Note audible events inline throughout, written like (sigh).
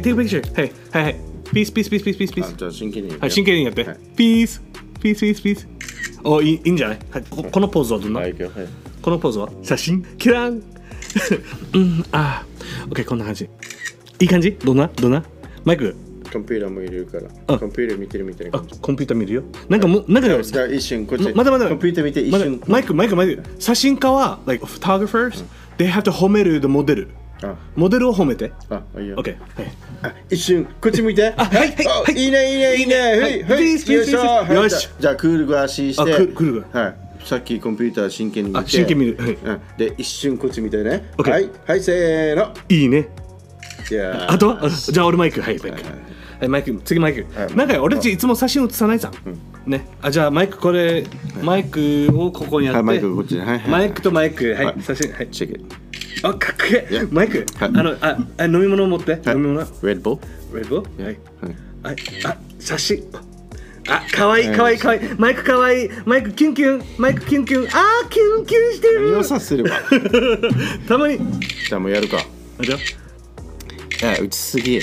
take, take a picture. はい、はい、はい。ピース、ピース、ピース、ピース、ピース、ピース。あじゃあ真剣にはい、真剣にやって。はい。ピース、ピース、ピース、ピース。お、いいいいんじゃない？はい、ここのポーズはどんな、はいこのポーズは？写真？キランうん、あー、OK、こんな感じ。いい感じ？どんな？どんな？マイク、コンピューターもいるから。あ。コンピューター見てるみたいなあコンピューター見るよ？なんかもう、なんか、じゃあ一瞬こっち。まだまだ。コンピューター見て一瞬。マイク、マイク、マイク、写真家は、like photographers、they have to 褒める the モデル。あモデルを褒めて。あいいよ。一瞬こっち向いて。あはいはいはい。いいねいいねいいね。はい。はいよいしょ。よし。じゃあクールグ足して。あクールクールはい。さっきコンピューター真剣に見て。あ真剣に見る。はい。うん。で一瞬こっち見てね。はいはいせーの。いいね。いやー。あとは？あじゃあ俺マイク。はい、マイク。はい、マイク。次マイク。は。いなんか俺たちいつも写真写さないじゃん。ね。あ、じゃあマイクこれ、マイクをここにやって。はいマイクこっちマイクとマイク。ははいい、写真。はい。チェックあ、かっこいい Yeah.。マイク。あはいの、あ、あ飲み物持って。飲み物。レッドボレッドはい。はいはい。あ、写真。あ、かわいいかわいいかわいい。マイクかわいい。マイクキュンキュン。マイクキュンキュン。あー、キュンキュンしてる。させれば？(laughs) たまに。じゃあもうやるかあじゃあえ打ちすぎ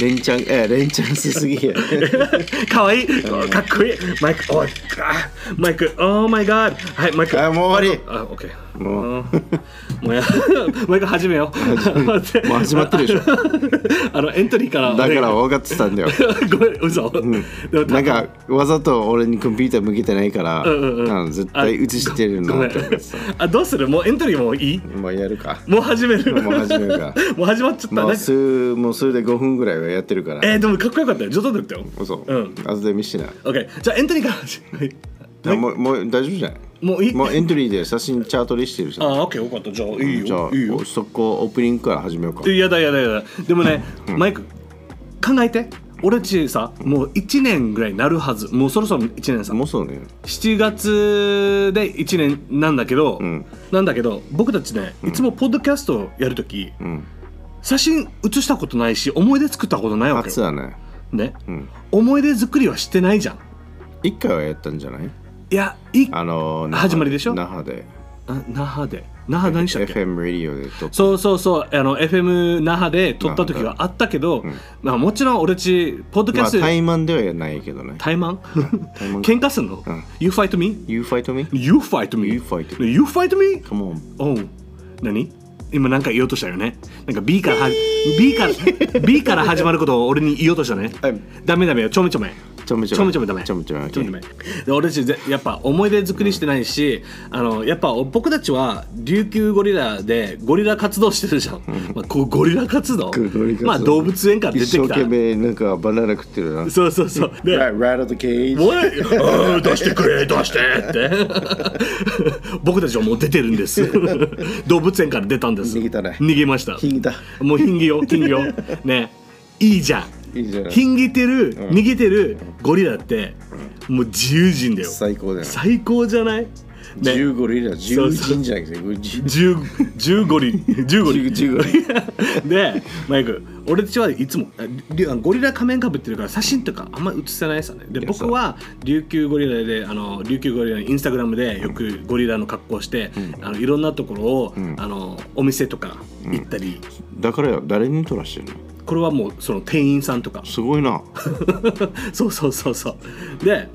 連チャンえ連チャンしすぎや (laughs) かわいいかっこいいマイクおいあマイク Oh my god はいマイクあもう終わりあオッケーもう。もうやマイク始めよう。(laughs) もう始まってるでしょ。(laughs) あのエントリーから。だから分かってたんだよ。(laughs) ごめん嘘、でもなんかわざと俺にコンピューター向けてないから、うんうんうん。あの絶対映してるなんって思ってた。あどうする？もうエントリーもういい？もうやるか。もう始める？もう始めるか。もう始まっちゃったもうね数もうそれで5分ぐらいはやってるからえー、でもかっこよかったよ上手だったよ嘘うん後で見してないオッケーじゃあエントリーからもうもう大丈夫じゃない？もういい。もうエントリーで写真チャートリしてるじゃん。あオッケーよかった。じゃあいいよ。じゃあいいよ。そこオープニングから始めようかいやだやだやだでもね、マイク考えて。俺っちさもう1年ぐらいになるはず。もうそろそろ1年さ。もうそうね。7月で1年なんだけど、ん。なんだけど僕たちねいつもポッドキャストやるとき、うん。写真写したことないし思い出作ったことないわけよ、初だね。ね、ん。思い出作りはしてないじゃん。一回はやったんじゃない？いやいあの始まりでしょ？那覇で。あ那覇で？那覇何したっけ？FM ラディオで撮った。そうそうそう。あの FM 那覇で撮った時はあったけど、まあ、もちろん俺っちポッドキまあャストで、怠慢ではないけどね。タイマン怠慢。喧嘩すんの、うん ?You fight me? You fight me? You fight me? You fight me. You fight me? Come on. おう。何？今なんか言おうとしたよね。なんか B からは B から B から始まることを俺に言おうとしたね。はい。ダメダメよ。ちょめちょめちょめちょめちょめちょめちょめちょめちょめで俺たちぜやっぱ思い出作りしてないしあのやっぱ僕たちは琉球ゴリラでゴリラ活動してるじゃん、まあ、こうゴリラ活動？まあ動物園から出てきた。一生懸命なんかバナナ食ってるな。そうそうそう。で Right, out of the cage 出してくれ出してって。(laughs) 僕たちはもう出てるんです。(laughs) 動物園から出たんです。逃げたね。逃げました。もうヒンギよヒンギよね。いいじゃんいいじゃんヒンギてる、逃げてるゴリラって、もう自由人だよ。最高だよ。最高じゃない？ね。10ゴリラ10人じゃなくて10 10 15リ15リ。10ゴリ。(laughs) (laughs) でマイク俺たちはいつもありゴリラ仮面かぶってるから写真とかあんまり写せないさね。でや僕は琉球ゴリラであの琉球ゴリラのインスタグラムでよくゴリラの格好をして、あのいろんなところを、あのお店とか行ったり、だからよ誰に撮らしてるの？これはもうその店員さんとか。すごいな。(laughs) そうそうそうそう。で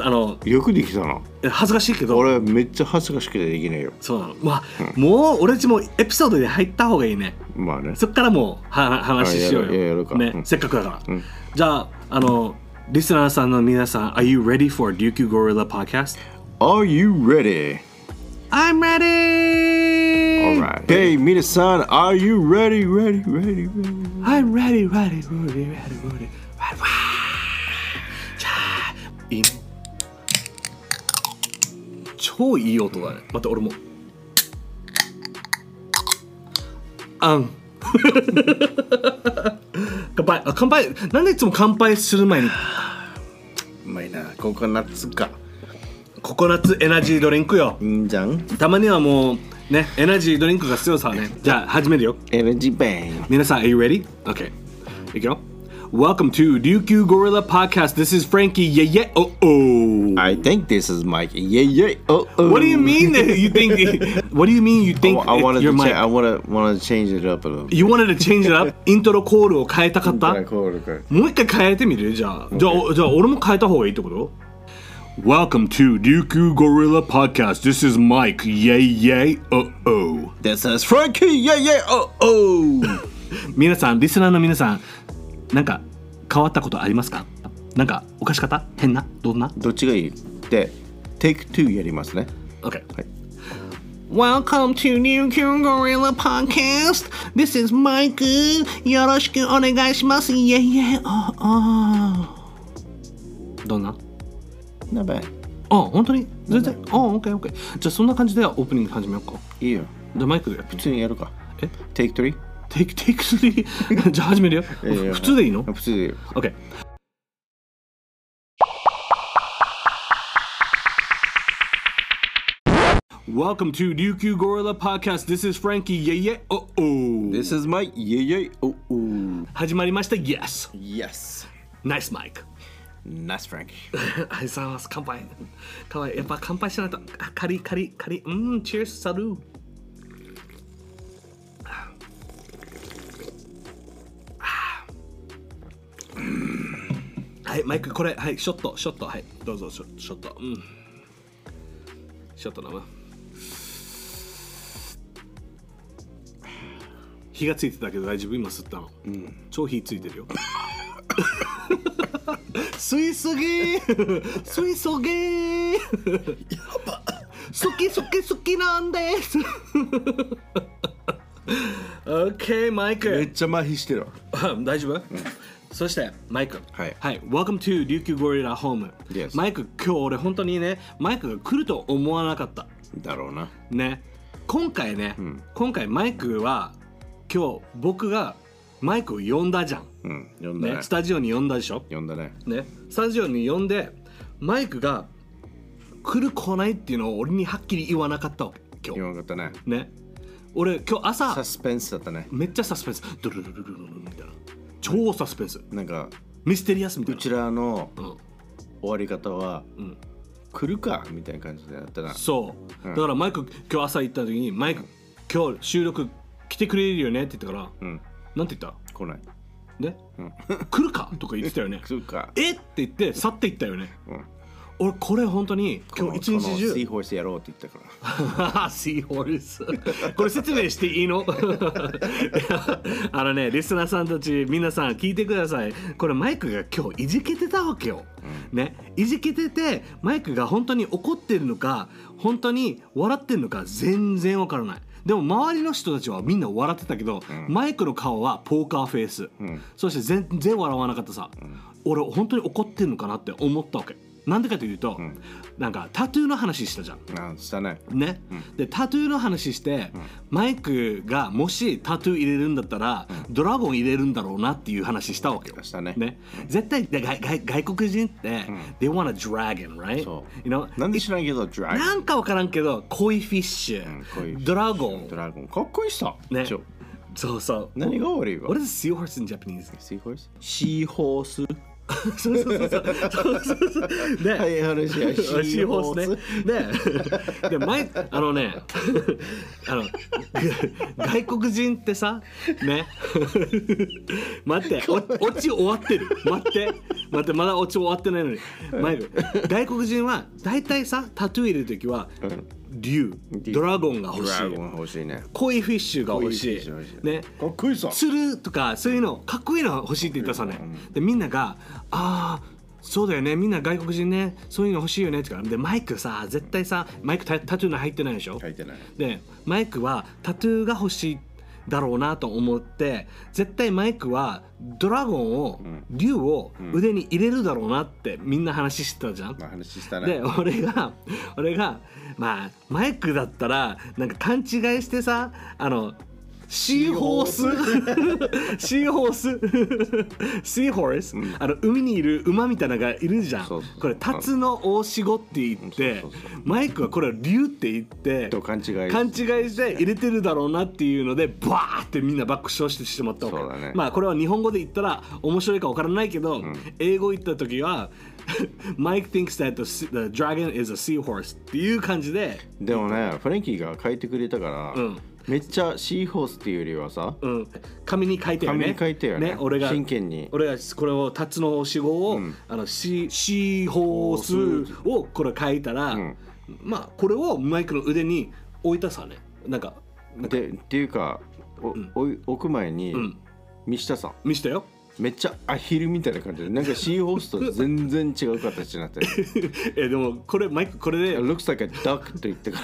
あのよくできたな。恥ずかしいけど。俺めっちゃ恥ずかしくてできないよ。そうなの。まあ、もう俺たちもエピソードで入った方がいいね。まあね。そっからもうは話しようよ。るかうん。ねせっかくだから、うん。じゃああのリスナーさんの皆さん Are you ready for Ryukyu Gorilla Podcast? Are you ready? I'm ready! Hey 皆さん Are you ready? Ready? Ready? Ready? I'm ready, ready, ready, ready, ready. Right, いね。超いい音だね。待って、俺も。あん。(laughs) 乾杯。あ、乾杯。なんでいつも乾杯する前にうまいなココナッツかココナッツエナジードリンクよ。いいんじゃん？たまにはもう、ね、エナジードリンクが必要さね。じゃあ、始めるよ。エナジーバン皆さん、Are you ready? OK。いくよ。Welcome to Ryukyu Gorilla Podcast. This is Frankie. Yeah, yeah. Oh, oh. I think this is Mike. Yeah, yeah. Oh, oh. What do you mean that you think? What do you mean you I, think wa- I wanted to. Cha- I want to want to change it up a little. You wanted to change it up? イントロコールを変えたかったはいこうこうもう一回変えてみるじゃあ。じゃあ、じゃあ俺も変えた方がいいってこと Welcome to Ryukyu Gorilla Podcast. This is Mike. Yay, yay. Oh, oh. This is Frankie. Yeah, yeah. Oh, oh. 皆さん、リスナーの皆さん、なんか変わったことありますかなんかおかしかった変などんなどっちがいいで、Take two やりますね。?OK。はい。Welcome to New Q Gorilla Podcast. This is Mike. よろしくお願いします。イェイイェイ。ああ。どんなやばいあ本当に？全然？あオッケーオッケーじゃあそんな感じでオープニング始めようか。いいよ。じゃあマイク普通にやるか。え？ Take two。Take take 3ー？じ(laughs) ゃあ始めるよ。普通でいいの？普通でいいよ。オッケー Welcome to 琉球ゴリラ podcast. This is Frankie. Yeah yeah oh oh This is Mike yeah yeah oh oh 始まりました。Yes Yes Nice Mike Nice Frankie. ありがとうございます。乾杯。かわいい。やっぱ乾杯しないと。あカリカリカリ。うん、Cheers, サルー。はい、マイク、これ、はい、ショット、ショット、はい、どうぞ、ショショット。うん。ショット飲む。火がついてたけど大丈夫？今吸ったの。超火ついてるよ。(laughs) 吸いすぎー。吸いすぎー。好き好き好きなんです。OK マイめクっちゃ麻痺してる。(laughs) 大丈夫、そしてマイクはい。はい。Welcome to 琉球ゴリラホーム Yes マイク今日俺本当にねマイクが来ると思わなかった。だろうな。ね。今回ね、今回マイクは今日僕がマイクを呼んだじゃん、うん。読んだねね、ス。タジオに呼んだでしょ？読んだね。ね、スタジオに呼んでマイクが来る来ないっていうのを俺にはっきり言わなかったわけ今読まなかったね。日ね俺今日朝サスペンスだったね。めっちゃサスペンスドゥルルルルルルルみたいな超サスペンスなんか、ミステリアスみたいうなちらのうん終わり方は、ん来るかみたいな感じでやったな。そう、うんだからマイク今日朝行った時にマイク今日収録来てくれるよねって言ったから、うん。なんて言った来ない。ね、来るか？とか言ってたよね (laughs) 来るか？え？って言って去っていったよねうん。俺これ本当に今日一日中シーホースやろうって言ったから。(laughs) シーホース。これ説明していいの？(laughs) あのね、リスナーさんたち、皆さん聞いてください。これマイクが今日いじけてたわけよ。ね、いじけてて、マイクが本当に怒ってるのか、本当に笑ってるのか全然わからない。でも周りの人たちはみんな笑ってたけど、マイクの顔はポーカーフェイス、そして全然笑わなかったさ、俺本当に怒ってるのかなって思ったわけなんでかというと、なんかタトゥーの話したじゃんあ、したね。ね、でタトゥーの話して、マイクがもしタトゥー入れるんだったら、ドラゴン入れるんだろうなっていう話したわけよ。したねね絶対で外外外国人って、they want a dragon, right? そう You know? なんで知らんけど、ドラゴン。なんかわからんけど、コイフィッシュ、んコイフィッシュドラゴンド、ラゴン。かっこいいさ。ねそうそう。何が悪いわ？What is seahorse in Japanese? シーホースシーホース。そうそうそうそうそうそうそう。ね、はい、話や。シシーホースね。ね。で、前、あのね、あの、外国人ってさ、ね。待って、おオチ終わってる。待って、待って、まだオチ終わってないのに。前、外国人は大体さ、タトゥー入れるときは、竜、ドラゴンが欲しい。欲しいね。コイフィッシュが欲しいね。かっこいいさ。釣るとかそういうのかっこいいの欲しいって言ったさね、でみんなが「ああそうだよねみんな外国人ねそういうの欲しいよね」ってからでマイクさ絶対さマイクタタトゥーの入ってないでしょ？書いてない。でマイクはタトゥーが欲しいだろうなと思って絶対マイクはドラゴンを、竜を腕に入れるだろうなってみんな話してたじゃん、まあ話したでね。俺が俺がまあマイクだったらなんか勘違いしてさあのシーホース。シーホース。シーホース、あの海にいる馬みたいなのがいるじゃん。これタツの大仕事って言ってマイクはこれを竜って言ってと勘違い勘違いして入れてるだろうなっていうのでバーってみんな爆笑してしまったわけ。ね。まあこれは日本語で言ったら面白いか分からないけど、英語言った時は (laughs) Mike thinks that the, the dragon is a seahorse っていう感じで。でもねフレンキーが書いてくれたから、うんめっちゃシーホースっていうよりはさうん、紙に書いてよね。紙に書いてよね。俺が真剣に。俺がこれをタツの死語を、あのシシーホースをこれ書いたら、ん。まあこれをマイクの腕に置いたさね。なんかでっていうかお、おい置く前に、ん。見したさ。ん見したよ。めっちゃアヒルみたいな感じでなんかシーホースと全然違う形になってる。(laughs) えでもこれマイクこれで looks like a duck と言ってか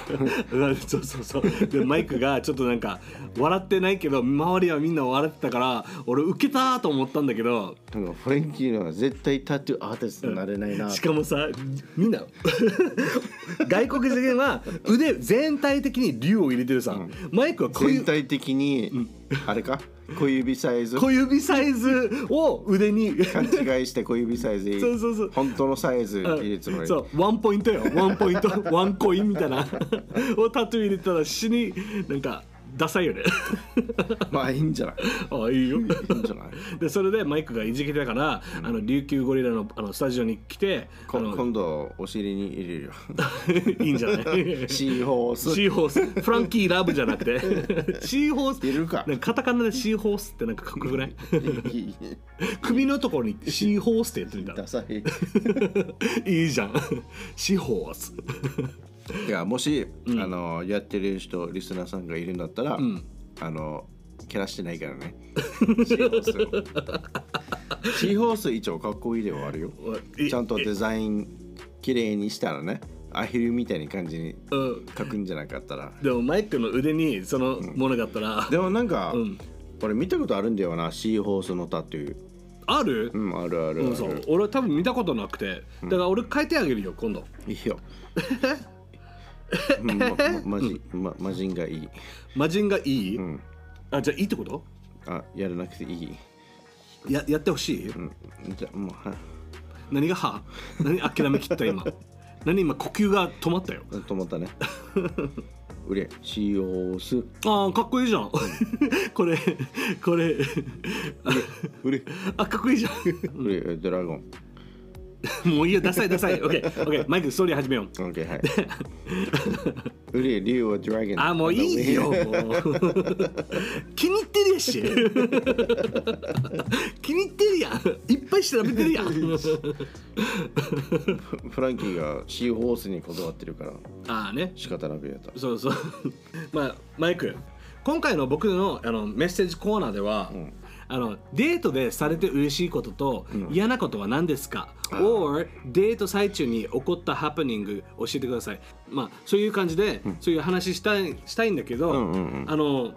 ら。う (laughs) んそうそうそう。でマイクがちょっとなんか笑ってないけど周りはみんな笑ってたから俺ウケたと思ったんだけどフレンキーのは絶対タトゥーアーティストになれないな。しかもさみんな (laughs) 外国人は腕全体的に竜を入れてるさ、マイクはこういう全体的に、あれか？小指サイズ。小指サイズを腕に。勘違いして小指サイズ。そうそうそう。本当のサイズ入れるつもりそう。ワンポイントよ。ワンポイント。ワンコインみたいな。をタトゥー入れたら死になんかダサいよね。(laughs) まあいいんじゃない？ああいいよ。いいんじゃない？(laughs) でそれでマイクがいじけてたから、あの琉球ゴリラのあのスタジオに来て今度お尻に入れるよ。(laughs) いいんじゃない？シーホース。シーホース。フランキーラブじゃなくて。シーホース。入れるか。なんかカタカナでシーホースってなんかかっこよくない？首のところにシーホースって言ってみた。ダサい。いいじゃん。シーホースいやもし、あのやってる人リスナーさんがいるんだったら、あの蹴らしてないからね。(laughs) シーホース。シーホース一応かっこいいではあるよ。えちゃんとデザイン綺麗にしたらねアヒルみたいな感じにうん。書くんじゃなかったら。でもマイクの腕にそのものがあったら、でもなんか、ん。俺見たことあるんだよなシーホースのタトゥー。ある、うんあるあるある、うん、そう。俺多分見たことなくて。だから俺書いてあげるよ今度。いいよ。う (laughs) んままマジまマジンがいい。魔人がいい、ん。あじゃあいいってこと？あやらなくていい。ややってほしい、うん。じゃあもうは。何がは？何諦めきった今。(laughs) 何今呼吸が止まったよ。止まったね。うれシーホース。あーかっこいいじゃん。これ (laughs) これ。うれあかっこいいじゃうれドラゴン。ん (laughs) もういいよダサいダサい。(laughs) OKOK マイクストーリー始めよう。OK はいうれ竜はドラゴンあもういいよ。もう (laughs) 気に入ってるやし。気に入ってるやん。いっぱい調べてるやん。フランキーがシーホースにこだわってるから。ああね。仕方なくやった。そうそう。まあマイク。今回の僕のあのメッセージコーナーでは、あのデートでされて嬉しいことと嫌なことは何ですか、or デート最中に起こったハプニング教えてください。まあそういう感じで、そういう話したいしたいんだけど、んうんうん。あの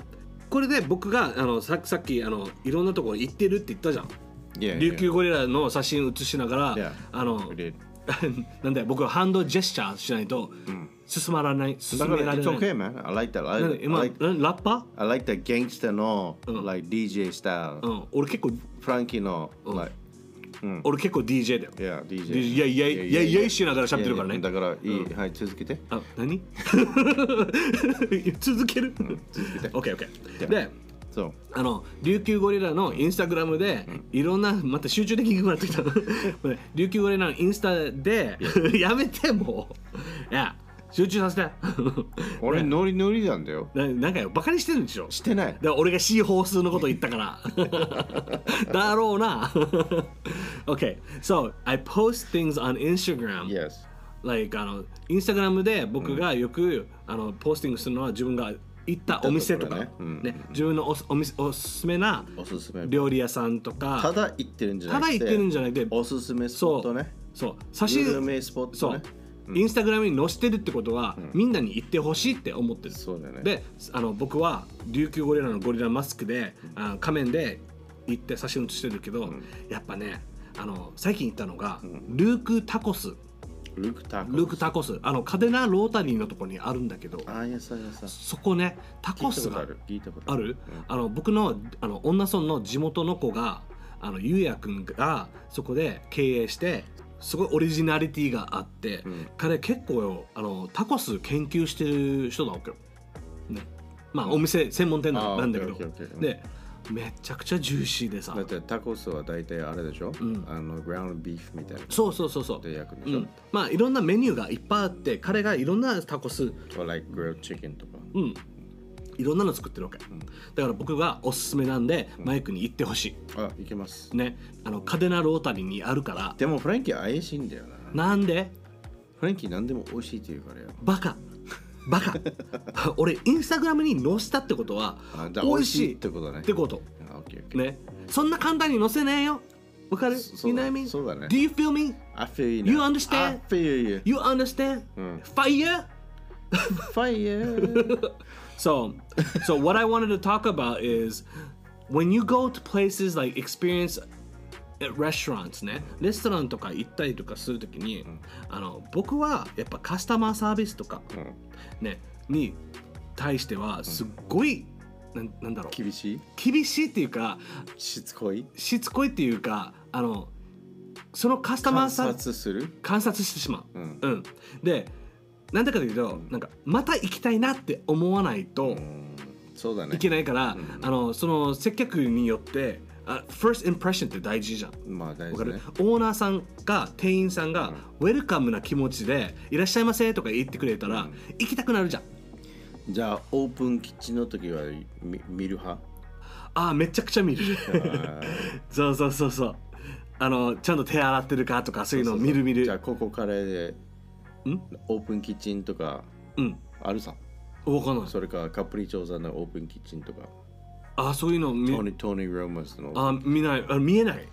これで僕があのささっきあのいろんなところ行ってるって言ったじゃん。Yeah, 琉球ゴリラの写真写しながら.あの. (laughs) なんだよ僕はハンドジェスチャーしないと進まらない進だからめられ it's ない。okay man I like that I I like, なラッパ？I like the gangster の、ん。like DJ スタイル、うん、俺結構フランキーの、like 俺結構 DJ だよ。Yeah, DJ いやいやいやいやいや。しながら喋ってるからねいやいやだからいい、はい続けてあ何続ける、続けて OKOK でそうあの琉球ゴリラのインスタグラムでいろんなまた集中できなくなってきた琉球ゴリラのインスタでやめてもういや集中させて。(laughs) 俺ノリノリなんだよ。ななんかよバカにしてるんでしょ。してない。だから俺が C 放数のこと言ったから。(laughs) だろうな。(laughs) OK so I post things on Instagram. Yes. Like あのインスタグラムで僕がよく、あのポスティングするのは自分が行ったお店とか。行ったところね。ね。自分のおすお店おすすめな料理屋さんとか。ただ行ってるんじゃなくて。ただ行ってるんじゃなくて。おすすめスポそうットね。そう。写真グルメスポットそう。ね、インスタグラムに載せてるってことは、みんなに行ってほしいって思ってる。そうだよね。であの僕は琉球ゴリラのゴリラマスクであ仮面で行って写真写してるけど、やっぱねあの最近行ったのが、ルークタコス。ルークタコス。ルークタコス。あのカデナロータリーのところにあるんだけどあやさやさそこねタコスが聞いたことある。聞いたことある、あの僕のあの女村の地元の子があのゆうやくんがそこで経営してすごいオリジナリティがあって、ん。彼結構よあのタコス研究してる人だわけよ、ね、まあお店専門店なんだけど。でめちゃくちゃジューシーでさ。だってタコスは大体あれでしょ、ん。あのグラウンドビーフみたいな。そうそうそうそう。で焼くんでしょ、うん、まあいろんなメニューがいっぱいあって彼がいろんなタコス or like grilled chicken とか。うんいろんなの作ってるわけ、だから僕がおすすめなんで、マイクに行ってほしあいけます。いね。あのカデナロータリーにあるから。でもフランキー怪しいんだよな。なんで？フランキー何でも美味しいって言うからよ。バカ。バカ。(laughs) 俺インスタグラムに載せたってことは美味しいってことだね。ってこと。ね。そんな簡単に載せねえよ。わかる？そ You そうだ mean? そうだね。Do you feel me? I feel you You now. understand? I feel you. You understand? うん Fire? Fire (laughs) So, so what I wanted to talk about is when you go to places like experience restaurants ね、レストランとか行ったりとかするときに、あの僕はやっぱカスタマーサービスとか、ね、に対してはすっごい、なんなんだろう。厳しい？厳しいっていうかしつこい？しつこいっていうかあのそのカスタマー観サー察する？観察してしまう。うん。うん、でなんでかというと、なんかまた行きたいなって思わないとうん。そうだね。いけないから、あのその接客によってあ first impression って大事じゃん。まあ大事ね。オーナーさんが店員さんがウェルカムな気持ちで「いらっしゃいませ」とか言ってくれたら、行きたくなるじゃん。じゃあオープンキッチンの時はみ見る派？ああめちゃくちゃ見る。(laughs) そうそうそうそう。あのちゃんと手洗ってるかとかそういうのを見る見る。じゃあここからでん？オープンキッチンとかうん。あるさ。わかんない。それかカプリチョーザのオープンキッチンとか。ああそういうの見トニー・トニー・ローマスの。あ見ない。あ見えない。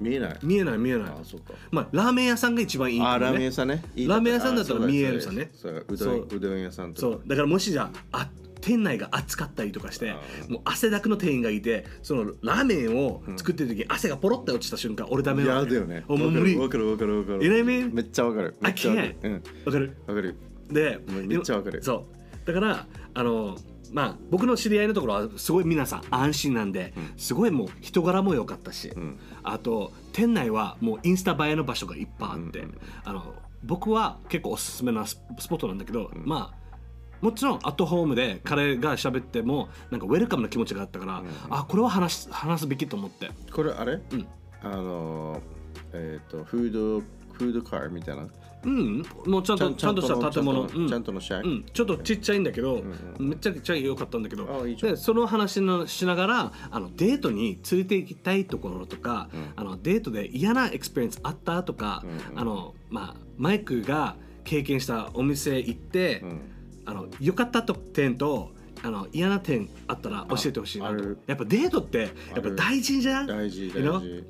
見えない？見えない見えない。あそうか。まあラーメン屋さんが一番いいね。あラーメン屋さんね。ラーメン屋さんだったら見えるさね。そううどんそう。うどん屋さんとか。そう。だからもしじゃああ店内が暑かったりとかしてあもう汗だくの店員がいてそのラーメンを作ってる時に汗がポロって落ちた瞬間俺ダメ嫌だよね。おもう無理。わかるわかるわかる。You know what I mean？めっちゃわかる。めっちゃわかる。I うん。わかる。わかる。でめめっちゃわかる。そう。だからあのまあ僕の知り合いのところはすごい皆さん安心なんで、すごいもう人柄も良かったし、ん。あと店内はもうインスタ映えの場所がいっぱいあって、うん。あの僕は結構おすすめなススポットなんだけど、まあもちろんアットホームで彼が喋ってもなんかウェルカムな気持ちがあったから、あこれは話す話すべきと思って。これあれ？ん。あのえっとフードフードカーみたいな？うん。もうちゃんとちゃんとした建物。ちゃんとのシャうん、ちょっとちっちゃいんだけど、めっちゃくちゃ良かったんだけど。でその話のしながらあのデートに連れて行きたいところとか、あのデートで嫌な experience あったとか、あのまあ、マイクが経験したお店行って、んあの良かった点とあの嫌な点あったら教えてほしいなと。やっぱデートってやっぱ大事じゃん？大事大？事。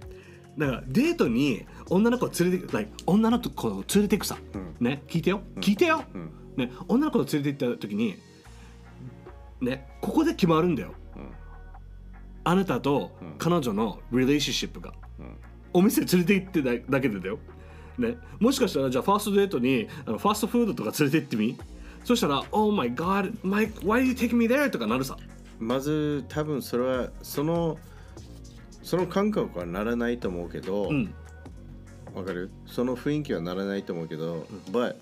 だからデートに女の子を連れて、like 女の子を連れてくさ、ね？聞いてよ？聞いてよ、うん。ね？女の子を連れて行った時にね？ここで決まるんだよ、うん。あなたと彼女のリレーションシップが、ん。お店連れて行ってだだけでだよ、ね、もしかしたらじゃあファーストデートにあのファーストフードとか連れて行ってみ？そしたら「Oh my god Mike why are you taking me there?」とかなるさ。まず多分それはそのその感覚はならないと思うけど、うん。わかる？その雰囲気はならないと思うけど、but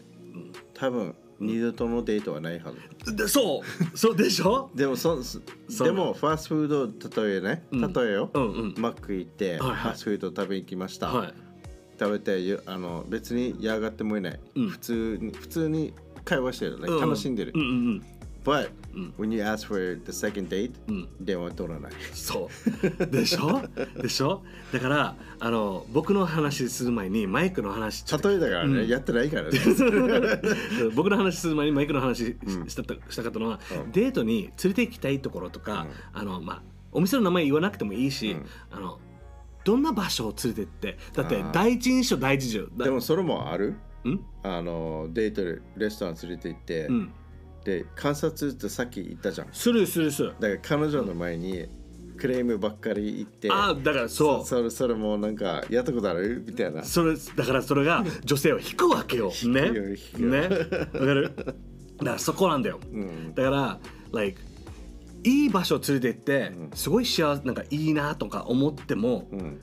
多分二度とのデートはないはず。でそう。(laughs) そうでしょ？でもそでもファーストフード例えね、例えよ、うんうん。マック行って、はいはい。ファーストフード食べに行きました、はい。食べてよあの別に嫌がってもいない、うん。普通に普通に会話してる、like うん。楽しんでる、うんうんうん。But、when you ask for the second date、ん。電話取らない。そう。でしょ？でしょ？だからあの僕の話する前にマイクの話例えだからね、やってないからね。僕の話する前にマイクの話ししたたしたかったのは、デートに連れて行きたいところとか、あのまあお店の名前言わなくてもいいし、あのどんな場所を連れてって。だって第一印象大事じゃんだでもそれもある？んあのデートでレストラン連れて行って、うん。で観察ってさっき言ったじゃん。するするする。だから彼女の前に、クレームばっかり言ってあだからそう。それそれもなんかやったことある？みたいな。それだからそれが女性を引くわけよ。ね？よ引くよ。ね？わかる？だからそこなんだよ。ん。だから、like いい場所連れてって、すごい幸せなんかいいなとか思っても、うん。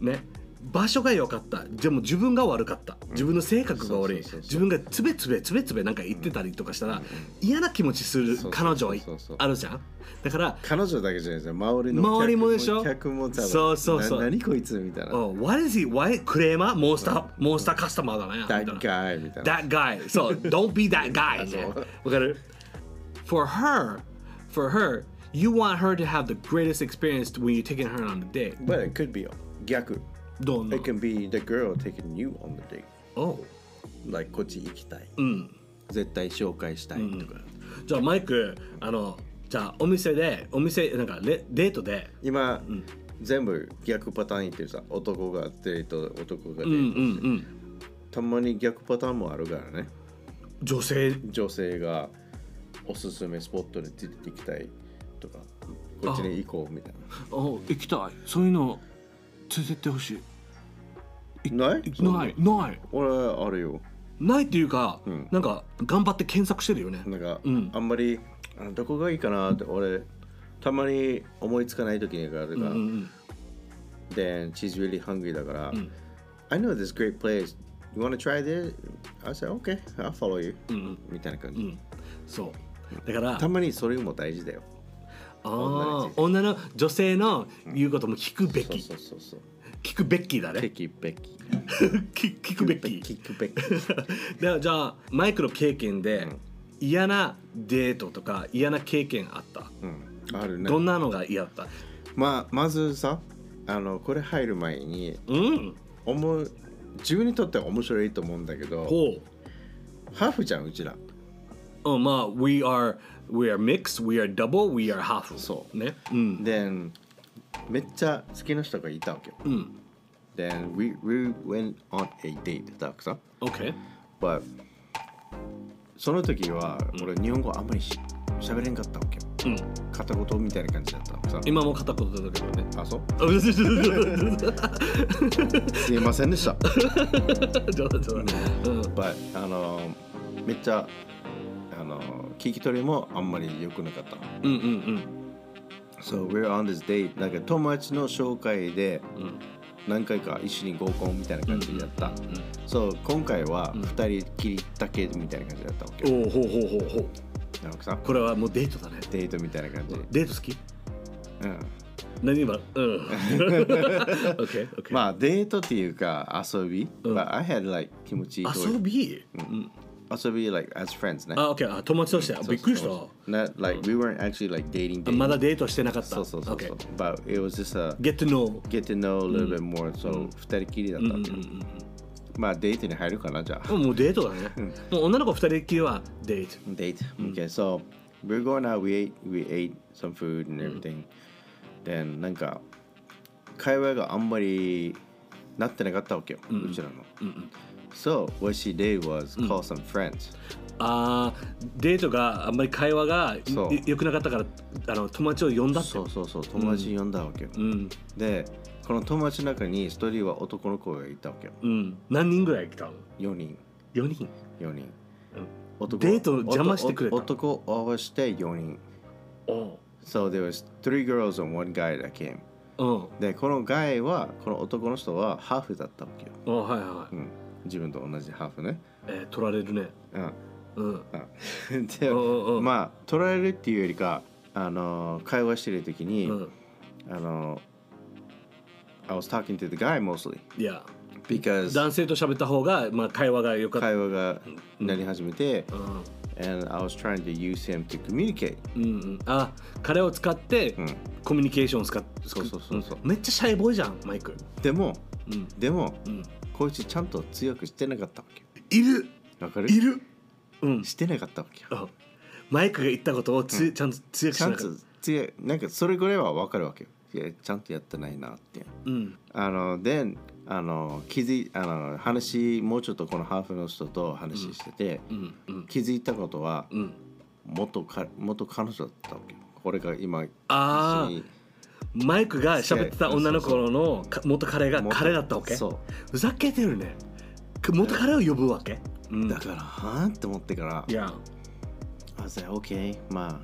ね？場所が良かった。でも自分が悪かった。自分の性格が悪い。そうそうそうそう。自分がつべつべつべつべなんか言ってたりとかしたら、嫌な気持ちするそうそう彼女あるじゃん？だから彼女だけじゃないですよ。周りの客周りもでしょ？客も多分そうそうそう。な何こいつみたいな。Oh, what is he? Why? クレーマー？モンスター？モンスターカスタマーだね。みたい That な guy みたいな。That guy. So don't be that guy. (laughs) わかる？For her, for her, you want her to have the greatest experience when you're taking her on a date. But it could be 逆どんな It can be the girl taking you on the date. Oh. like こっち行きたい。うん。絶対紹介したいとか。じゃあマイク、あの、じゃあお店で、お店、なんかレデートで、今全部逆パターン言ってるさ男がデート男がデうんうんートうん。たまに逆パターンもあるからね。女性、女性がおすすめスポットで出て行きたいとか。こっちに行こうみたいお行きたい。そういうの連れてってほしい。なない？ない、ない。俺あるよないっていうか、んなんか頑張って検索してるよね。なんか、うんあんまりあどこがいいかなって俺たまに思いつかない時があるから、うんうん。Then she's really hungry だから、ん I know this great place you wanna try this? I say okay I'll follow you、んみたいな感じ、うん。そう。だから、たまにそれも大事だよああ、女の女性の言うことも聞くべそうき。そうそうそう聞くべきだベね。キベキ聞 (laughs) 聞くべき。聞くべき (laughs) ではじゃあマイクの経験で嫌なデートとか嫌な経験あった？うんあるねどんなのが嫌だった？まあまずさあのこれ入る前にうん。思う自分にとっては面白いと思うんだけどほハーフじゃんうちらう。うん、まあ、we are, we are mixed, we are double, we are half. そうね。うん。でめっちゃ好きな人がいたわけようん。Then we, we went on a date だからさ OK。But その時は俺日本語あんまりし喋れんかったわけようん。片言みたいな感じだったのさ今も片言だけどね。あそう？あうずずずずすいませんでした冗談冗談。うん。But あのめっちゃあの聞き取りもあんまり良くなかったうんうんうん。So we're on this date なんか友達の紹介でうん何回か一緒に合コンみたいな感じだった、そう今回は2人きりだけみたいな感じだったわけ、おおほうほうほうほう。なんかさこれはもうデートだね。デートみたいな感じで、デート好き？うん、何今？うん。(laughs) OK、OK。まあデートっていうか遊び、うん。But I had like 気持ちいい遊び、うん、遊び like as friends ねあ、OK。あ友達として。あびっくりした。Not like we weren't actually like dating あ dating まだデートしてなかった。そうそうそうそう、OK。But it was just a Get to know. get to know a little bit more so 二人きりだったまあデートに入るかなじゃあもうデートだね。もう女の子二人きりはデート。date. Okay, so we're going out. We ate we ate some food and everything. Then なんか会話があんまりなってなかったわけよ、うちらの。So what she did was call some friends. あーデートがあんまり会話がそう良くなかったからあの友達を呼んだって。そうそうそう友達呼んだわけよ。うん。でこの友達の中に一人は男の子がいたわけよ。うん。何人ぐらい来たの？4人 ?4 人。4人。うん男デート邪魔してくれた男男を合わせて4人。お So there was three girls and one guy that came. うん。でこのガイはこの男の人はハーフだったわけよ。おはいはい。うん、自分と同じハーフね。えー、取られるね。うん。うん。うん、でうんうんうん。まあ取られるっていうよりかあの会話してる時に、うん。あの I was talking to the guy mostly. いや、because 男性と喋った方が、まあ、会話が良かった。会話がなり始めて、うん。and I was trying to use him to communicate. うんうん、あ彼を使って、ん。コミュニケーションを使ってそうそうそうそう。ん。めっちゃシャイボーイじゃんマイク、でもうん。でも、んこいつちゃんと強くしてなかったわけいる。わかる？いる、うん、してなかったわけマイクが言ったことをつ、ちゃんと強くしちゃとなんかった強いなんかそれぐらいはわかるわけよ。いやちゃんとやってないなって。うん。あのであの気づいあの話もうちょっとこのハーフの人と話してて、うんうん。気づいたことはうん。元か元彼女だったわけよ。これが今一緒にマイクが喋ってた女の子のか元彼が元彼だったわけ？そふざけてるね。元彼を呼ぶわけ？うん。だから。はあって思ってから。いや。Was like OK まあ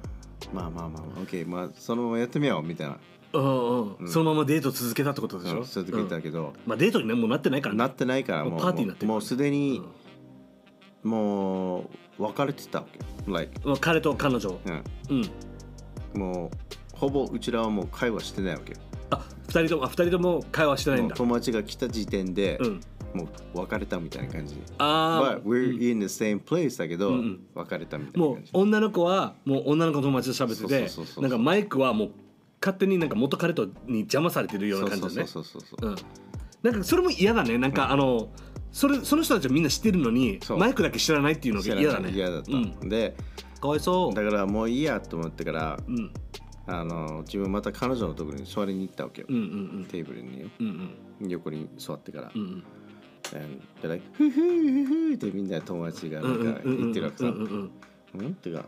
まあまあまあ OK まあそのままやってみようみたいな。うんうん、そのままデート続けたってことでしょ、続けたけど、まあデートにねもうなってないからね。なってないからもうパーティーになってるもうすでに、もう別れてたわけ彼と彼女うん、うんもうほぼうちらはもう会話してないわけあ二人ともあ二人とも会話してないんもうだ友達が来た時点で、うん。もう別れたみたいな感じ。あ But we're in the same place だけど、うんうん。別れたみたあもういな感じ。女の子はもう女の子の友達と喋っててそうそうそうそうなんかマイクはもう勝手になんか元彼とに邪魔されてるような感じだね。そうそうそうそうそうう。ん。なんかそれも嫌だね。なんか、あのそれその人たちはみんな知ってるのにそう。マイクだけ知らないっていうのが嫌だね。嫌だった、うん、でかわいそう。だからもういいやと思ってからうんあの自分また彼女のところに座りに行ったわけよ、うんうんテーブルによ。うんうん。横に座ってから、うんうん。で、like ふふふふってみんな友達がなんか言ってるわけさ。うんうんうん。うん？ってか、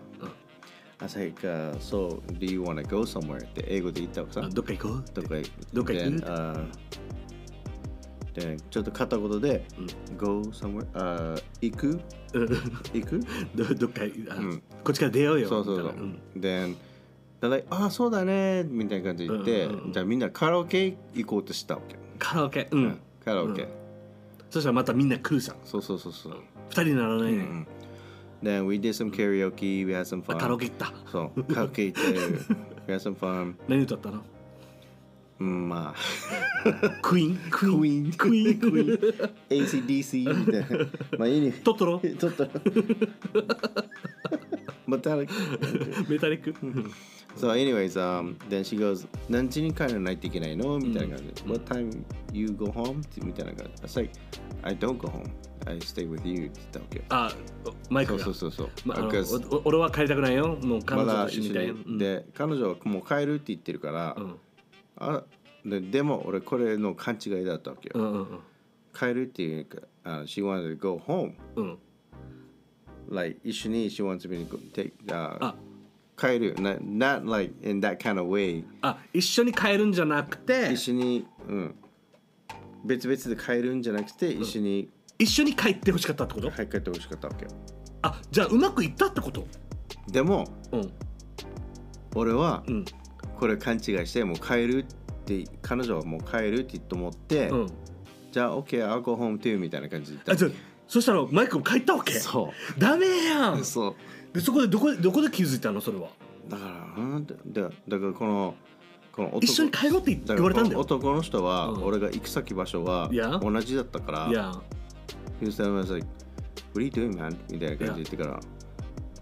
I was like, uh, so do you want to go somewhere? って英語で言ったわけさ。あ。どっか行こう？どっかどっか行く？Uh, then ちょっと片言で、go somewhere? あ行く？うん。行く？(laughs) どどっかあ、ん。こっちから出ようよ。そうそうそう。みたいなうん。Then, they're like, ああ、そうだねみたいな感じで言って、うんうんうん。じゃあみんなカラオケ行こうとしたわけ。カラオケ？うん、カラオケ。そしたらまたみんな来るさそうそうそうそう。二人にならないね、うん Then we did some karaoke, we had some あ fun. カラオケ行った。そう、カラオケ行って、(laughs) we had some fun. 何歌ったの？うん、まあ、クイーン？クイーン？クイーン、クイーン、ACDC みたいな。まあ、いいね。トトロ？ちょっと。(laughs) また、メタリック？So, anyways, um, then she goes, 何時に帰らないといけないの?みたいな感じで。What time you go home? みたいな感じ。I was like, I don't go home. I stay with you って言ったわけ。あマイクがそうそうそう。まあ、俺は帰りたくないよもう彼ま女と一緒にいたいよ、に。で、彼女はもう帰るって言ってるから、うんあででも俺これの勘違いだったわけよ。うんうんうん帰るっていうか、uh, she wanted to go home. うん、Like 一緒に she wants me to go take、uh, あ帰る。not, not like in that kind of way. あ一緒に帰るんじゃなくて一緒に、うん、別々で帰るんじゃなくて、一緒に。一緒に帰ってほしかったってこと？帰ってほしかったわけ。よ。あじゃあうまくいったってこと？でもうん。俺はうん。これ勘違いしてもう帰るって彼女はもう帰るって思って、うん。じゃあ OK I'll go home too みたいな感じで言っあじゃあそしたらマイクも帰ったわけ？たそダメやん。うそうでそこでどこでどこで気づいたのそれはだからうんだだだからこのこの男一緒に帰ろうって言われたんだよ男の人は、うん俺が行く先場所はいや同じだったからいや He was telling me, I was like, What are you doing, man? みたいな感じで言ってから、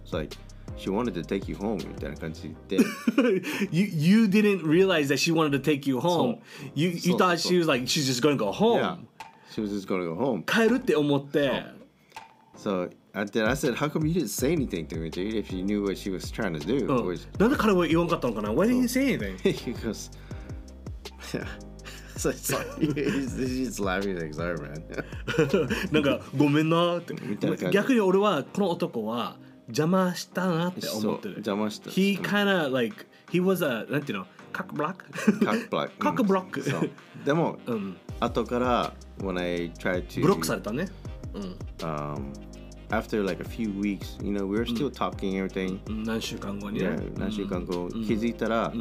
It's like, She wanted to take you home みたいな感じで言って、you you didn't realize that she wanted to take you home you you そう thought そう she was like she's just gonna go home Yeah, she was just gonna go home. 帰るって思って、So then I said, How come you didn't say anything to me, dude, if you knew what she was trying to do? うん Was- なんで彼は言わんかったのかな Why didn't you say anything? he goes, Yeah. So it's like, he's, he's just laughing. Like, Sorry, man. なんかごめんなってみたいな感じ逆に俺はこの男は邪魔したなって思ってるそう邪魔した He kinda like he was a なんていうの cock block cock block。cock block そうでも、うん後から、when I tried to ブロックされたねうん um, after like a few weeks, you know, we were still talking everything. うん何週間後にね。Yeah, 何週間後、気づいたら、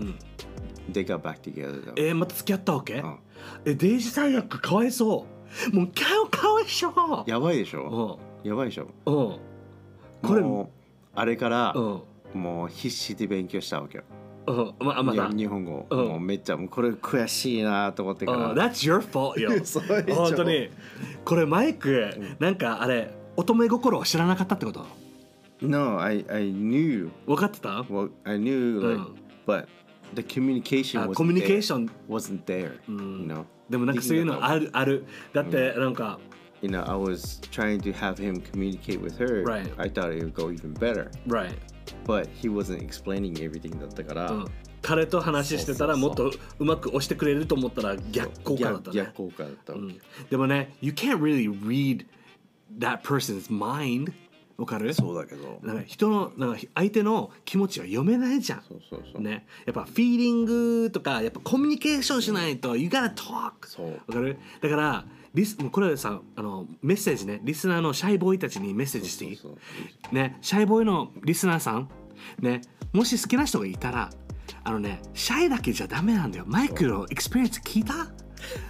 they got back together. though. えー、また付き合ったわけ？ん。えデイジ最悪かわいそう。もうかわかわいそう。やばいでしうょん。やばいでしょ？うん。これもうあれからう、ん。もう必死で勉強したわけよ。うん。まあま日本語、うん。もうめっちゃもうこれ悔しいなと思ってかうん。ら。That's your fault よ (laughs) そ本当に。これマイクなんかあれ乙女心を知らなかったってこと No, I, I knew, 分かってた well, I knew, like, うん but the communication あ wasn't コミュニケーシ there. ョン wasn't there, ん you know. でもなんかそういうのあるあるだってなんか You know, I was trying to have him communicate with her. Right. I thought it would go even better, right but he wasn't explaining everything だったから、うん彼と話してたらもっとうまく押してくれると思ったら逆効果だったね逆逆効果だったわけ、うんでもね you can't really read that person's mind. わかる？そうだけど。なんか人のなんか相手の気持ちは読めないじゃん。そうそうそう、ね、やっぱフィーリングとかやっぱコミュニケーションしないと You gotta talk そう。わかる？だからリスもうこれさあのメッセージね。リスナーの shy boy たちにメッセージしていい？ね。 shy boy のリスナーさん？ね。もし好きな人がいたらあのねシャイだけじゃダメなんだよ。マイクの experience 聞いた？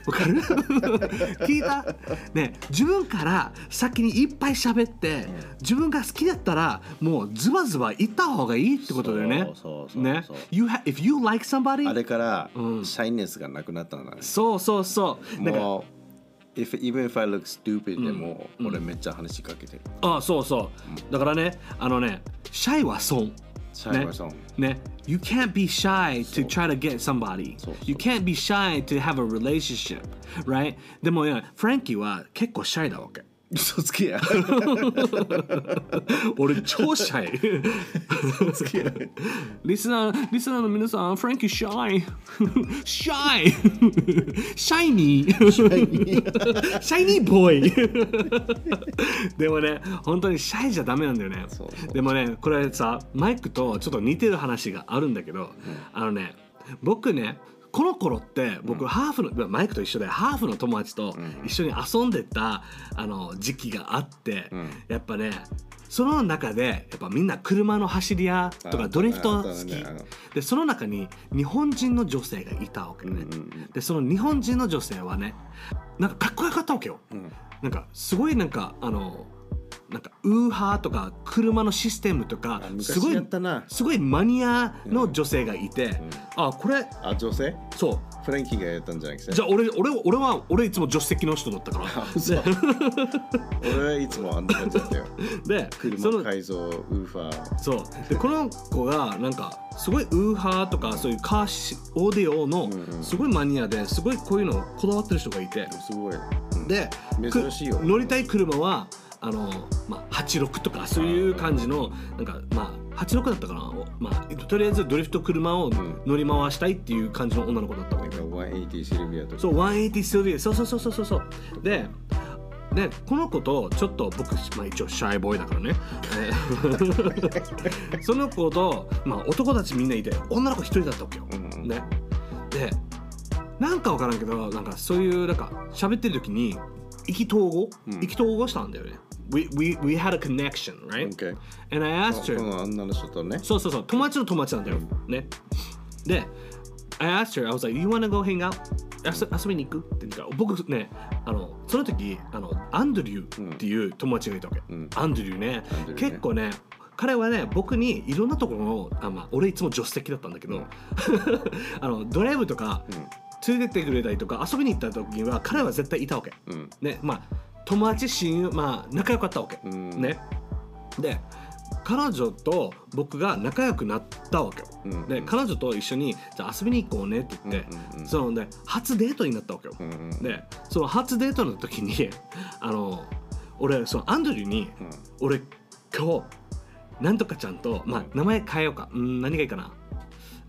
わかる？(laughs) 聞いた？ね自分から先にいっぱい喋って自分が好きだったらもうズバズバ言った方がいいってことだよね。そうそうそうね。You ha- if you like somebody あれから、うん。シャイネスがなくなったんだね。そうそうそう。なんかもう if, even if I look stupid でも、俺めっちゃ話しかけてる。あそうそう。だからねあのねシャイは損シャイはそう、ね You can't be shy to try to get somebody そうそう You can't be shy to have a relationship right でもねフランキーは結構シャイだわけ 嘘つけや。(laughs) 俺超シャイ。リスナーリスナーの皆さんフランキーシャイシャイ shiny shiny boy でもね本当にシャイじゃダメなんだよね。でもねこれさマイクとちょっと似てる話があるんだけど、あのね僕ねこの頃って僕、ハーフのマイクと一緒でハーフの友達と一緒に遊んでたあの時期があって、やっぱねその中でやっぱみんな車の走り屋とかあドリフト好き、でその中に日本人の女性がいたわけ。ね、うんうんうん。でその日本人の女性はねなんかかっこよかったわけよ、ん。なんかすごいなんかあのなんかウーハーとか車のシステムとかすごいすごいマニアの女性がいて、あこれあ女性？そう。フランキーがやったんじゃなくてじゃあ俺俺俺は俺いつも助手席の人だったから。俺はいつもあんな感じだったよ。(laughs) でそ車の改造ウーファー。そう。でこの子がなんかすごいウーハーとかそういうカーシオーディオのすごいマニアですごいこういうのこだわってる人がいて。すごい、うん。で珍しいよ。く乗りたい車はあの、まあ、86とかそういう感じのなんかまあ86だったかな、まあ、とりあえずドリフト車を乗り回したいっていう感じの女の子だったわけなんか180シルビアとか。そう180シルビア。そうそうそうそうそうそう。ででこの子とちょっと僕、まあ、一応シャイボーイだからね、えー (laughs) その子と、まあ、男たちみんないて女の子一人だったわけよ、うんうん。ね。でなんか分からんけどなんかそういうなんか喋ってる時に意気投合、意気投合したんだよね we, we, we had a connection right、OK and I asked her この女の人とね。そうそうそう。友達の友達なんだよ、ね。で I asked her I was like you wanna go hang out? 遊遊びに行く？って言ったら。僕ねあのその時あのアンドリューっていう友達がいたわけ、ん。アンドリューね。ューね。結構ね彼はね僕にいろんなところのあ、まあ、俺いつも助手席だったんだけど、(laughs) あのドライブとか連れてってくれたりとか遊びに行った時には彼は絶対いたわけ、うん。ねまあ友達親友まあ仲良かったわけ、うん。ね。で彼女と僕が仲良くなったわけ。よ、うん。で彼女と一緒にじゃあ遊びに行こうねって言って、うんうんうんそのね初デートになったわけよ、うんうんでその初デートの時に (laughs) あの俺そのアンドリューに、俺今日なんとかちゃんと、まあ、名前変えようか。うん何がいいかな。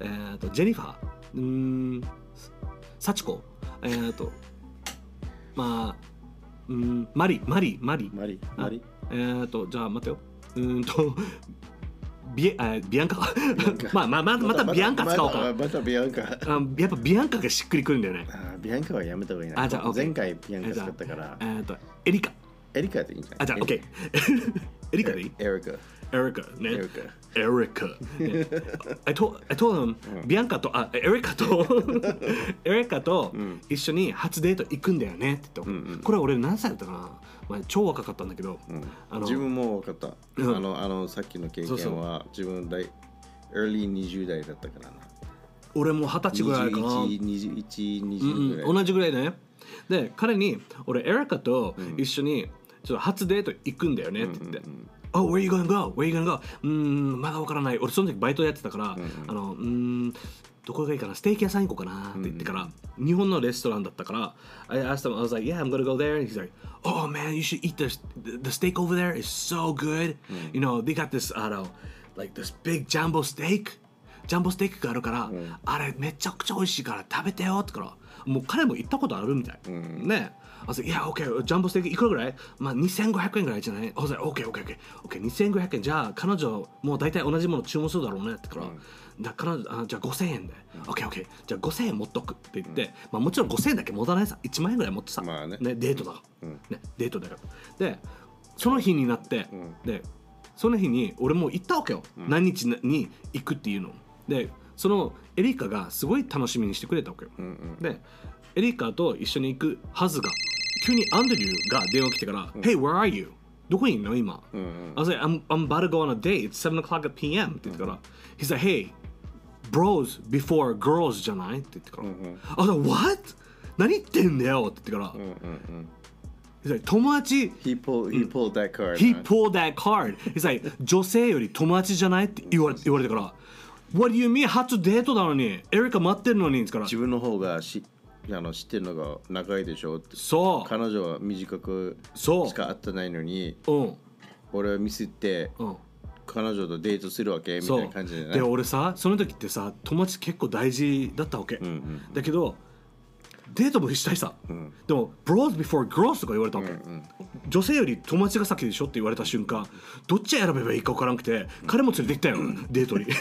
えっ、とジェニファー。うーん幸子。えっ、とまあうんマリマリマリ。マリあマリ。えっ、とじゃあ待てよ。うーんとビエあビアンカまあまあままたビアンカ使おうか、またまたビアンカ。あやっぱビアンカがしっくりくるんだよね。あビアンカはやめた方がいいな。あじゃあ OK 前回ビアンカ使ったから。えっ、とエリカ。エリカでいいんじゃない？あじゃあ OK (laughs) エリカでいい？エリカエリカね。エリカエリカ。ね I told, I told him、ビアンカと、あ、エリカと、(laughs) エリカと一緒に初デート行くんだよねって言って、これ俺何歳だったかな、まあ、超若かったんだけど、あの自分も分かった、うん。あのあのさっきの経験は自分大 early 20代だったからな。俺も二十歳ぐらいかな。21、う20ぐらい、んうん、同じぐらいだね。で、彼に、俺、エリカと一緒に、ちょっと初デート行くんだよねって言って。Oh, where you gonna go? Where you gonna go? うーん、まだわからない。俺、その時バイトやってたから、あの、うーん、どこがいいかなステーキ屋さん行こうかなって言ってから、日本のレストランだったから、I asked him, I was like, yeah, I'm gonna go there. And he's like, oh man, you should eat the, the steak over there. It's so good. You know, they got this, あの、like this big jumbo steak. ジャンボステーキがあるから、あれめちゃくちゃ美味しいから食べてよってからもう彼も行ったことあるみたい、ね I was like, yeah, okay, ジャンボステーキいくらぐらい？まあ2500円ぐらいじゃない？I was like, okay, okay, okay, okay, 2500円じゃあ彼女もう大体同じもの注文するだろうね。ってから、だ彼女あじゃあ5000円で、OK, OK, じゃあ5000円持っとくって言って、まあもちろん5000円だけ持たないさ、1万円ぐらい持ってさ、まあね。デートだ、ね、デートだから。で、その日になって、で、その日に俺も行ったわけよ、何日に行くっていうの。で、そのエリカがすごい楽しみにしてくれたわけよ。で、エリカと一緒に行くはずが、急にアンドリューが電話来てから、Hey, where are you? どこにいんの今、I was like, I'm, I'm about to go on a date. It's 7 o'clock at PM. って言ってから、He's like, Hey, bros before girls じゃないって言ってから、あ、was like, What? 何言ってんだよって言ってから、He's like, 友達 He pulled, he pulled that card. He な pulled that card. He's like, 女性より友達じゃないって言われ言われてから、What do you mean? 初デートなのに、エリカ待ってるのにって言ってから、自分の方がしあの知ってるのが長いでしょって。そう、彼女は短くそうしか会ってないのに、う。ん、俺はミスってうん。彼女とデートするわけ？みたそいうな感じで俺さその時ってさ友達結構大事だったわけ、んうん。だけどデートもした。いさ、でも bros before girls とか言われたわけ、女性より友達が先でしょって言われた瞬間どっち選べばいいか分からなくて彼も連れて行ったよ、デートに。(laughs)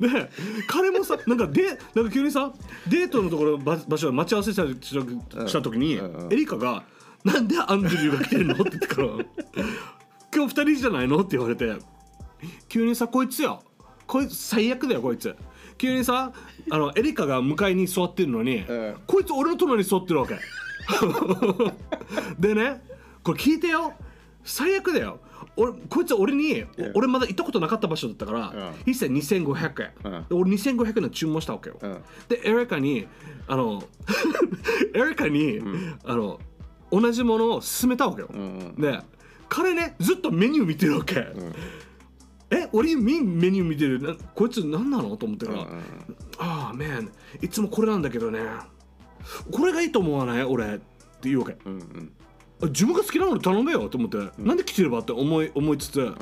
で彼もさなんかでなんか急にさデートのところ場場所待ち合わせしたした時に、うんうん。エリカが「なんでアンドリューが来てるの?」って言ってから「今日二人じゃないの?」って言われて急にさこいつよ。こいつ最悪だよこいつ急にさあのエリカが向かいに座ってるのに、うんこいつ俺の隣に座ってるわけ。(laughs) でねこれ聞いてよ。最悪だよ。俺こいつ俺に、俺まだ行ったことなかった場所だったから、うん。He said 2500円、うん。で俺2500円の注文したわけよ、うん。でエリカにあのエリカに、あの (laughs) 同じものを勧めたわけよ、んで彼ねずっとメニュー見てるわけ、え俺メメニュー見てる。なこいつ何なのと思ってから、うんうんああ、man いつもこれなんだけどね。これがいいと思わない？俺。って言うわけ、うんうん。あ自分が好きなのに頼めよと思って、なんで来てればって思い思いつつ、うん。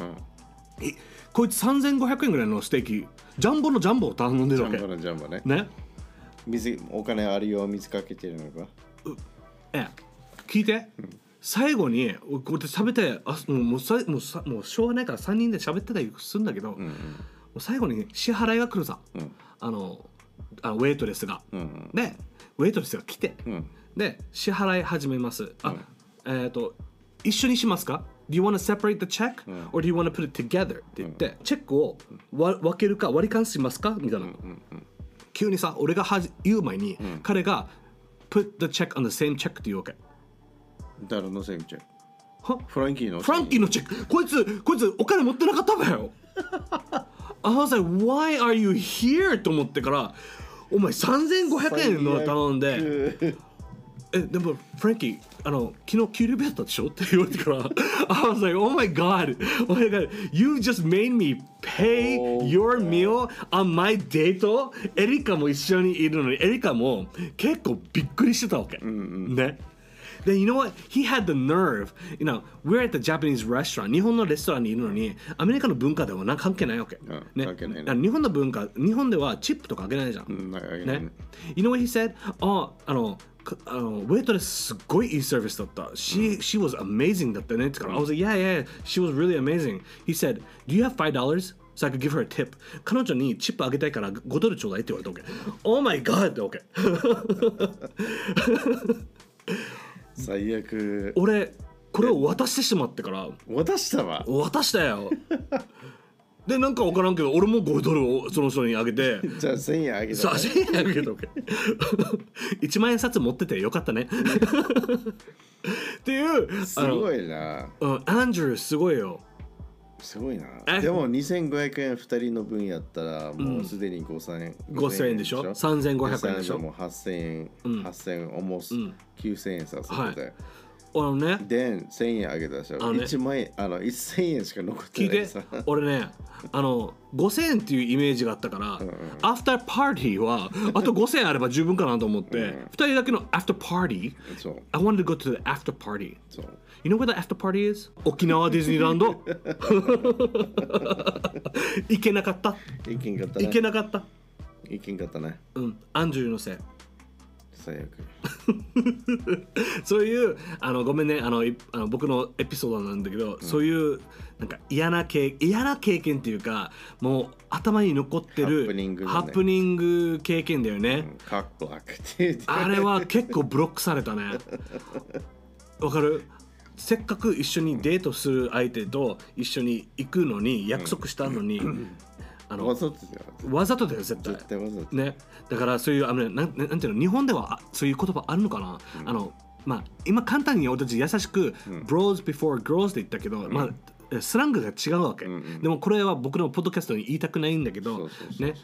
えこいつ3500円ぐらいのステーキ。ジャンボのジャンボを頼んでるわけ。ジャンボのジャンボね。ね。水お金あるよ水かけてるのか？え聞いて、最後にこうやって食べてあもうもうさもうさもうしょうがないから3人で喋ってたりするんだけど、もう最後に支払いが来るさ、ん。あのあウェイトレスが、うんうん。でウェイトレスが来て、ん。で支払い始めます。あ、えっ、と一緒にしますか？Do you want to separate the check?、or do you want to put it together? って言って、チェックをわ分けるか割り勘しますか？みたいな、急にさ俺がはじ言う前に、彼が put the check on the same check って言うわけ誰のせいみちゃん。は？フランキーの。フランキーのチェック。こいつこいつお金持ってなかったわよ。I was like why are you here? と思ってからお前3500円の頼んでえでもフランキーあの昨日給料日だったでしょ？って言われてから I was like oh my god oh my god you just made me pay your meal on my date エリカも一緒にいるのにエリカも結構びっくりしてたわけ、ねで you know what he had the nerve you know we're at the Japanese restaurant 日本のレストランにいるのにアメリカの文化ではな関係ないわけ、んね関係ないねあの日本の文化日本ではチップとかあげないじゃん、うんなんかね。You know what he said? あ、あの、かあの、ウェイトレスすっごいいいサービスだった。She, she was amazing だったね。ってから、I was like, yeah, yeah, she was really amazing. He said, do you have five dollars? So I could give her a tip. 彼女にチップあげたいから5ドルちょうだいって言われたわけ。Oh my god! ってわけ。 (laughs) 最悪。俺、これを渡してしまってから、渡したわ。渡したよ。(laughs) で、なんかわからんけど、俺も5ドルをその人にあげて、じゃあ1000円あげたさあ、ら。1000円あげとけ。1 (laughs) 万円札持っててよかったね。(laughs) っていう、すごいな。うん、アンドリューすごいよ。すごいな。え？でも2500円2人の分やったらもうすでに5000円。5000円でしょ？3500円でしょ？もう8000円、8000円、almost 9000円させはいてて。あのね、で、1000円あげたでしょ？あのね1万円、あの1000円しか残ってないさ。、俺ね、あの、5000円っていうイメージがあったから、アフターパーティーは、あと5000円あれば十分かなと思って、2人だけのアフターパーティー、そう。I wanted to go to the after party. そう。You know where the after party is? 沖縄ディズニーランド行けなかった。いけんかったね。行けなかった。いけんかったね。うん、アンドリューのせい。最悪 (laughs) そういうあのごめんねあのいあの僕のエピソードなんだけど、そういうなんか嫌な経嫌な経験っていうかもう頭に残ってるハプニングだねハプニング経験だよね、カックブラックって言ってあれは結構ブロックされたね (laughs) わかる？せっかく一緒にデートする相手と一緒に行くのに約束したのに、(clears throat) あのわざとだよ絶対。絶対わざと。ね、だからそういうあの、ね、なんなんていうの日本ではあそういう言葉あるのかな、あのまあ今簡単に俺たち優しく、bros before girls って言ったけど、まあスラングが違うわけ、でもこれは僕のポッドキャストに言いたくないんだけどそうそうそうそうね。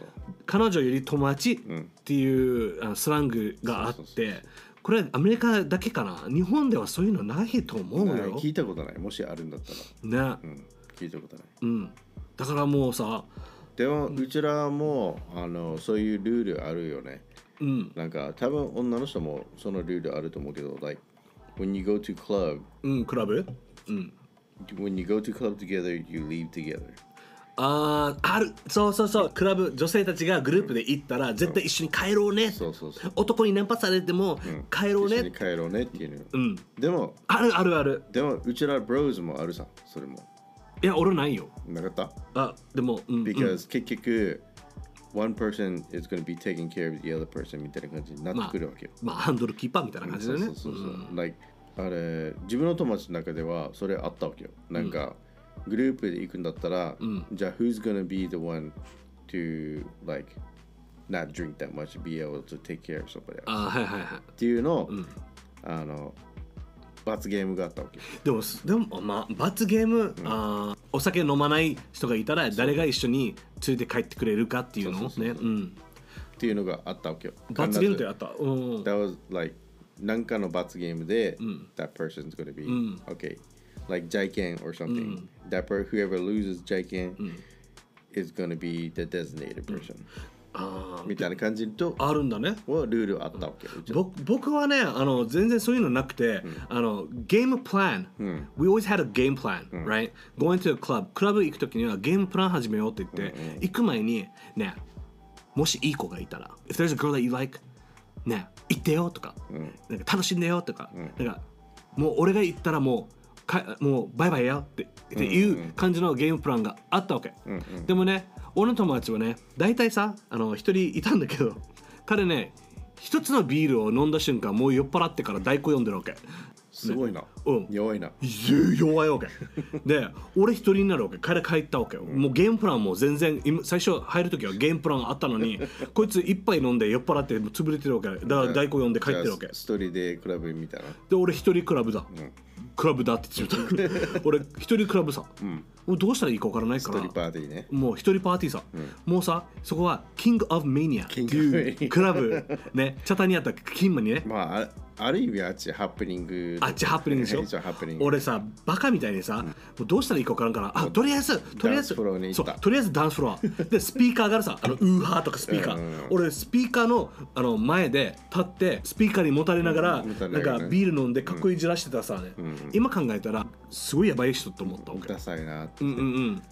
彼女より友達っていう、あのスラングがあってそうそうそうこれアメリカだけかな日本ではそういうのないと思うよ、聞いたことない。もしあるんだったね。ら、うん、聞いたことない。うん、だからもうさでも、うちらもあのそういうルールあるよね。うん。なんか多分女の人もそのルールあると思うけど like when you go to club うんクラブ？うん。when you go to club together you leave together あーある。そうそうそう。クラブ女性たちがグループで行ったら絶対一緒に帰ろうね。そうそうそう。男にナンパされても帰ろうね。一緒に帰ろうねっていうの、うん。でもあるあるある。でもうちらブローズもあるさそれも。いや俺ないよ。なかった？あでもうん、うん、because 結局 one person is going to be taking care of the other person みたいな感じになってくるわけよ、まあハンドルキーパーみたいな感じだよね。そうそうそうそう、like あれ自分の友達の中ではそれあったわけよ。なんか、グループで行くんだったら、じゃあ who's gonna be the one to like not drink that much be able to take care of somebody else? あはいはいはい。っていうのを、あの罰ゲームがあったわけ。よでもでもまあ罰ゲーム、あーお酒飲まない人がいたら誰が一緒に連れて帰ってくれるかっていうのをねうん。っていうのがあったわけよ。罰ゲームって必あった。うんず that was like なんかの罰ゲームで、that person's gonna be、okay like じゃいけん or something、that per whoever loses じゃいけん、is gonna be the designated person、あーみたいな感じとあるんだね。はルールあったわけ。ようちら僕僕はねあの全然そういうのなくて、あのゲームプラン、We always had a game plan、right? Going to a club. クラブ行くときにはゲームプラン始めようって言って、行く前にねもしいい子がいたら If there's a girl that you like ね行ってよとか,、なんか楽しんでよとか,、なんかもう俺が行ったらもうかもうバイバイよってっていう感じのゲームプランがあったわけ、でもね俺の友達はね大体さあの一人いたんだけど彼ね一つのビールを飲んだ瞬間もう酔っ払ってから大根読んでるわけすごいな、うん。弱いな。弱いわけ。(laughs) で俺一人になるわけ。彼帰ったわけよ、もうゲームプランも全然今最初入る時はゲームプランあったのに (laughs) こいつ一杯飲んで酔っ払って潰れてるわけ。だから大根読んで帰ってるわけ。一人でクラブみたいな。で俺一人クラブだ、クラブだって言ってた。(laughs) 俺一人クラブさ、もうどうしたらいいか分からないから。一人パーティーね。もう一人パーティーさ、もうさそこはキング・オブ・メニアっていうクラブ。ね。チャタにあったキンマにね。まああある意味あっちハプニングあっちハプニングでしょ？(laughs) 俺さバカみたいにさ、もうどうしたらいいか分からんから。あとりあえずとりあえず。ダンスフロアに行そうとりあえずダンスフロア。(laughs) でスピーカーがあるさ。あのウーハーとかスピーカー、うんうんうん。俺スピーカーのあの前で立ってスピーカーにもたれながら、うんななんかビール飲んでかっこいいじらしてたさ、ね今考えたらすごいやばい人と思ったわけ。ダサいなってうんうんうん。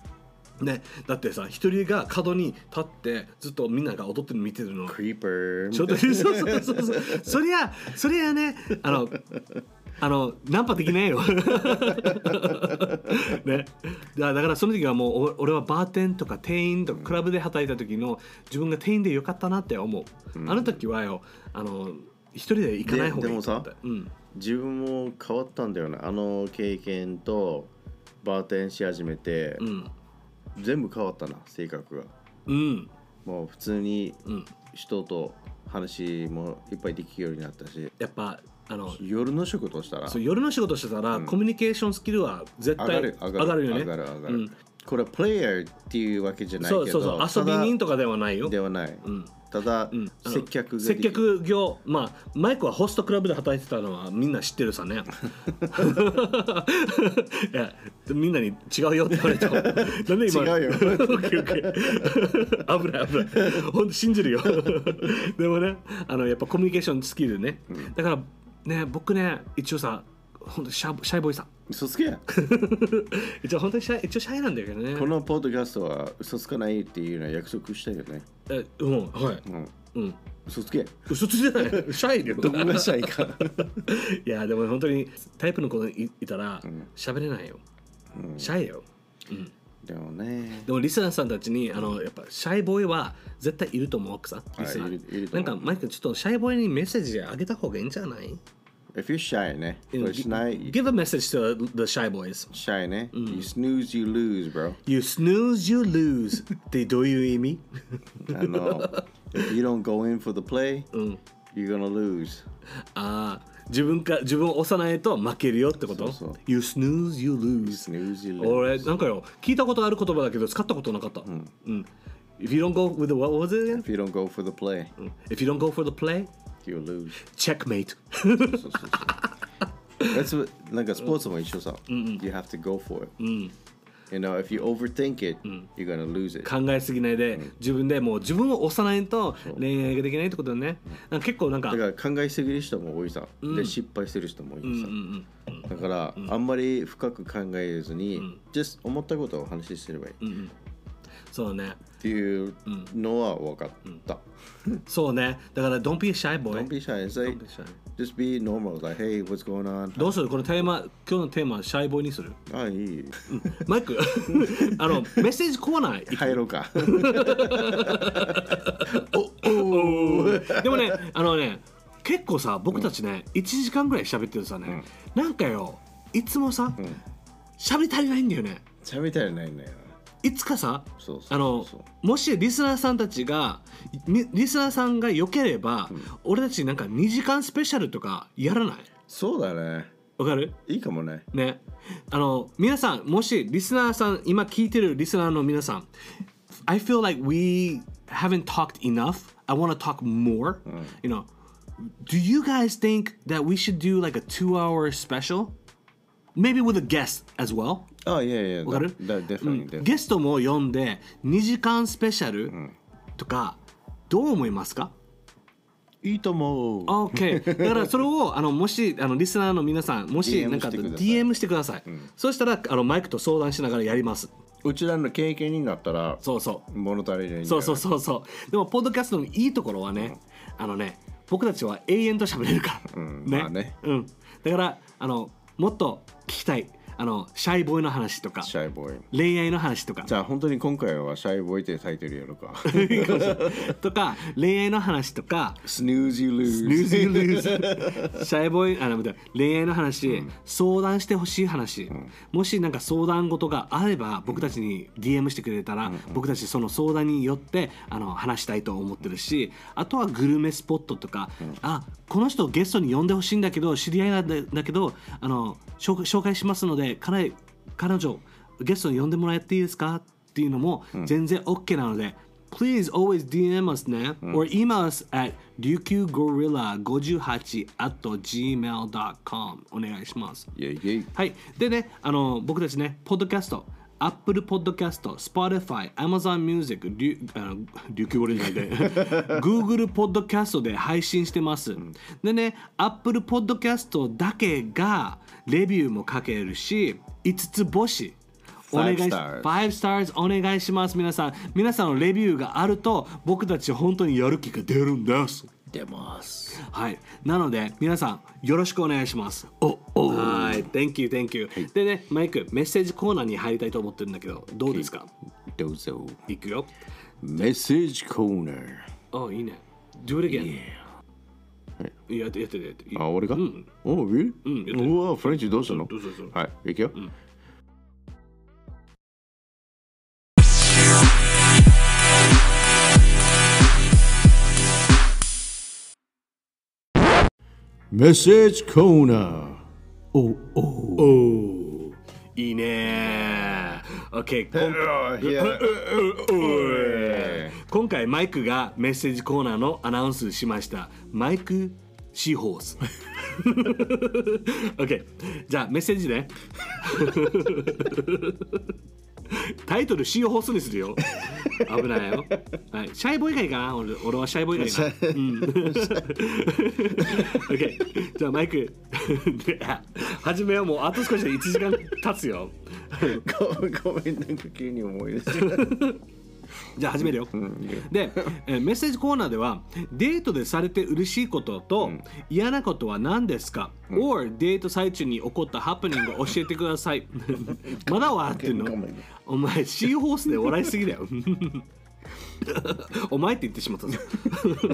ね、だってさ一人が角に立ってずっとみんなが踊ってるの見てるの。クリーパーちょっとそうそうそうそうそりゃそりゃねあのあのナンパできないよ。(laughs) ね。だだからその時はもうお俺はバーテンとか店員とかクラブで働いた時の自分が店員でよかったなって思う、あの時はよあの一人で行かない方がいいと思ってでうん。自分も変わったんだよねあの経験とバーテンし始めて、うん。全部変わったな性格が。うん。もう普通にん。人と話もいっぱいできるようになったし。やっぱあの夜の仕事をしたら。そう夜の仕事してたら、コミュニケーションスキルは絶対上がる上がるよね。上がる上がる、うんこれプレイヤーっていうわけじゃないけどそうそうそう遊び人とかではないよ。ではない、ん。ただ、あの接客接客業まあマイクはホストクラブで働いてたのはみんな知ってるさね。(laughs) いやみんなに違うよって言われた (laughs) なんで今違うよ。(laughs) 危ない危ない。本当信じるよ。でもねあのやっぱコミュニケーションスキルね、だからね僕ね一応さ本当シャシャイボーイさん嘘つけ。や (laughs) 一応本当にシャイ一応シャイなんだけどね。このポッドキャストは嘘つかないっていうのは約束したよね、えうんはい。うん、うん。嘘つけ。嘘ついてない。シャイよどこがシャイか (laughs) いやでも本当にタイプの子いいたら喋れないよ、シャイよ。でもね。でもリスナーさんたちにあのやっぱシャイボーイは絶対いると思うさ、リスナーいるいるとなんかマイクちょっとシャイボーイにメッセージあげた方がいいんじゃない？If you're shy ねこれしない Give a message to the shy boys shy ね You snooze you lose bro You snooze you lose っ(laughs) てどういう意味あの If you don't go in for the play You're gonna lose ああ自分か自分を押さないと負けるよってことそうそう You snooze you lose Snooze you lose 俺なんかよ聞いたことある言葉だけど使ったことなかったうん、If you don't go with the what was it again? If you don't go for the play If you don't go for the play You'll lose. Checkmate. (laughs) そうそうそう。That's what なんかスポーツも一緒さ You have to go for it. You know if you overthink it You're gonna lose it. 考えすぎないで、自分でもう自分を押さないと恋愛ができないってことだね。なんか結構なんかだから考えすぎる人も多いさ、で失敗する人も多いさ、だから、あんまり深く考えずに、just 思ったことを話すればいい、っそうね。ていうのは分かった、そうね。だから Don't be shy boy Don't be shy, it's like, just be normal, like hey, what's going on? どうする？このテーマ今日のテーマシャイボーイにする？あいい。マイク？(laughs) あのメッセージコーナー入ろうか。(laughs) でもねあのね結構さ僕たちね、1時間ぐらい喋ってるさね、なんかよいつもさ喋、り足りないんだよね。喋りたいないんだよいつかさあのもしリスナーさんたちがみリスナーさんが良ければ、俺たちなんか2時間スペシャルとかやらないそうだねわかるいいかもねねあの皆さんもしリスナーさん今聞いてるリスナーの皆さん I feel like we haven't talked enough I want to talk more、you know do you guys think that we should do like a two hour special maybe with a guest as well. あいやいやわかるゲストも呼んで2時間スペシャルとかどう思いますか？いいと思う。OK だからそれをあのもしあのリスナーの皆さんもし DM なんかしてください。DM してください、そしたらあのマイクと相談しながらやります。うちらの経験になったらそうそう。物足りないんだよそうそうそうそう。でもポッドキャストのいいところはね、あのね僕たちは永遠と喋れるから、ん。まあね。うん、だからあのもっと聞きたい。あのシャイボーイの話とかシャイボーイ。恋愛の話とか。じゃあ本当に今回はシャイボーイってタイトルやろうか。(laughs) とか恋愛の話とか。Snooze you ル lose ー。ズルーズ (laughs) シャイボーイあの恋愛の話、相談してほしい話、もしなんか相談事があれば僕たちに DM してくれたら、僕たちその相談によってあの話したいと思ってるしあとはグルメスポットとか、あこの人ゲストに呼んでほしいんだけど知り合いなんだだけどあの紹紹介しますので彼彼女ゲストに呼んでもらっていいですかっていうのも全然 OK なので、Please always DM us ね、or email us at ryukugorilla58 at gmail.com お願いします。はい。でね、あの、僕たちね、ポッドキャスト、Apple Podcast、Spotify、Amazon Music、琉球語でじゃないで (laughs) Google Podcast で配信してます。でね、Apple Podcast だけがレビューも書けるし、5つ星。お願いし Five stars 5 stars お願いします皆さん皆さんのレビューがあると僕たち本当にやる気が出るんです出ます。はい。なので皆さんよろしくお願いします。おお。はい。Thank you Thank you、でねマイクメッセージコーナーに入りたいと思ってるんだけどどうですか？どうぞいくよ。メッセージコーナー。あいいね。Do it again、やってやってやって。あ、俺が、うん。おう、really? うんやってうわ、フレンチどうしたの？どうぞどうぞ。はい、いくよ。メッセージコーナー。おおおいいね OK 今今回マイクがメッセージコーナーのアナウンスしました。マイクシーホース OK じゃあメッセージねタイトルシーホースにするよ。危ないよ、はい、シャイボーイがいいかな？俺俺はシャイボーイがいいな、うん、(laughs) OK じゃあマイク。(laughs) 始めようもうあと少しで1時間経つよ。ごめん、ごめん、なんか急に思い出した。(laughs) じゃあ始めるよ、で、えーメッセージコーナーではデートでされて嬉しいことと、嫌なことは何ですか、or デート最中に起こったハプニングを教えてください。(laughs) まだ笑ってんのお前シーホースで笑いすぎだよ (laughs) お前って言ってしまったぞ。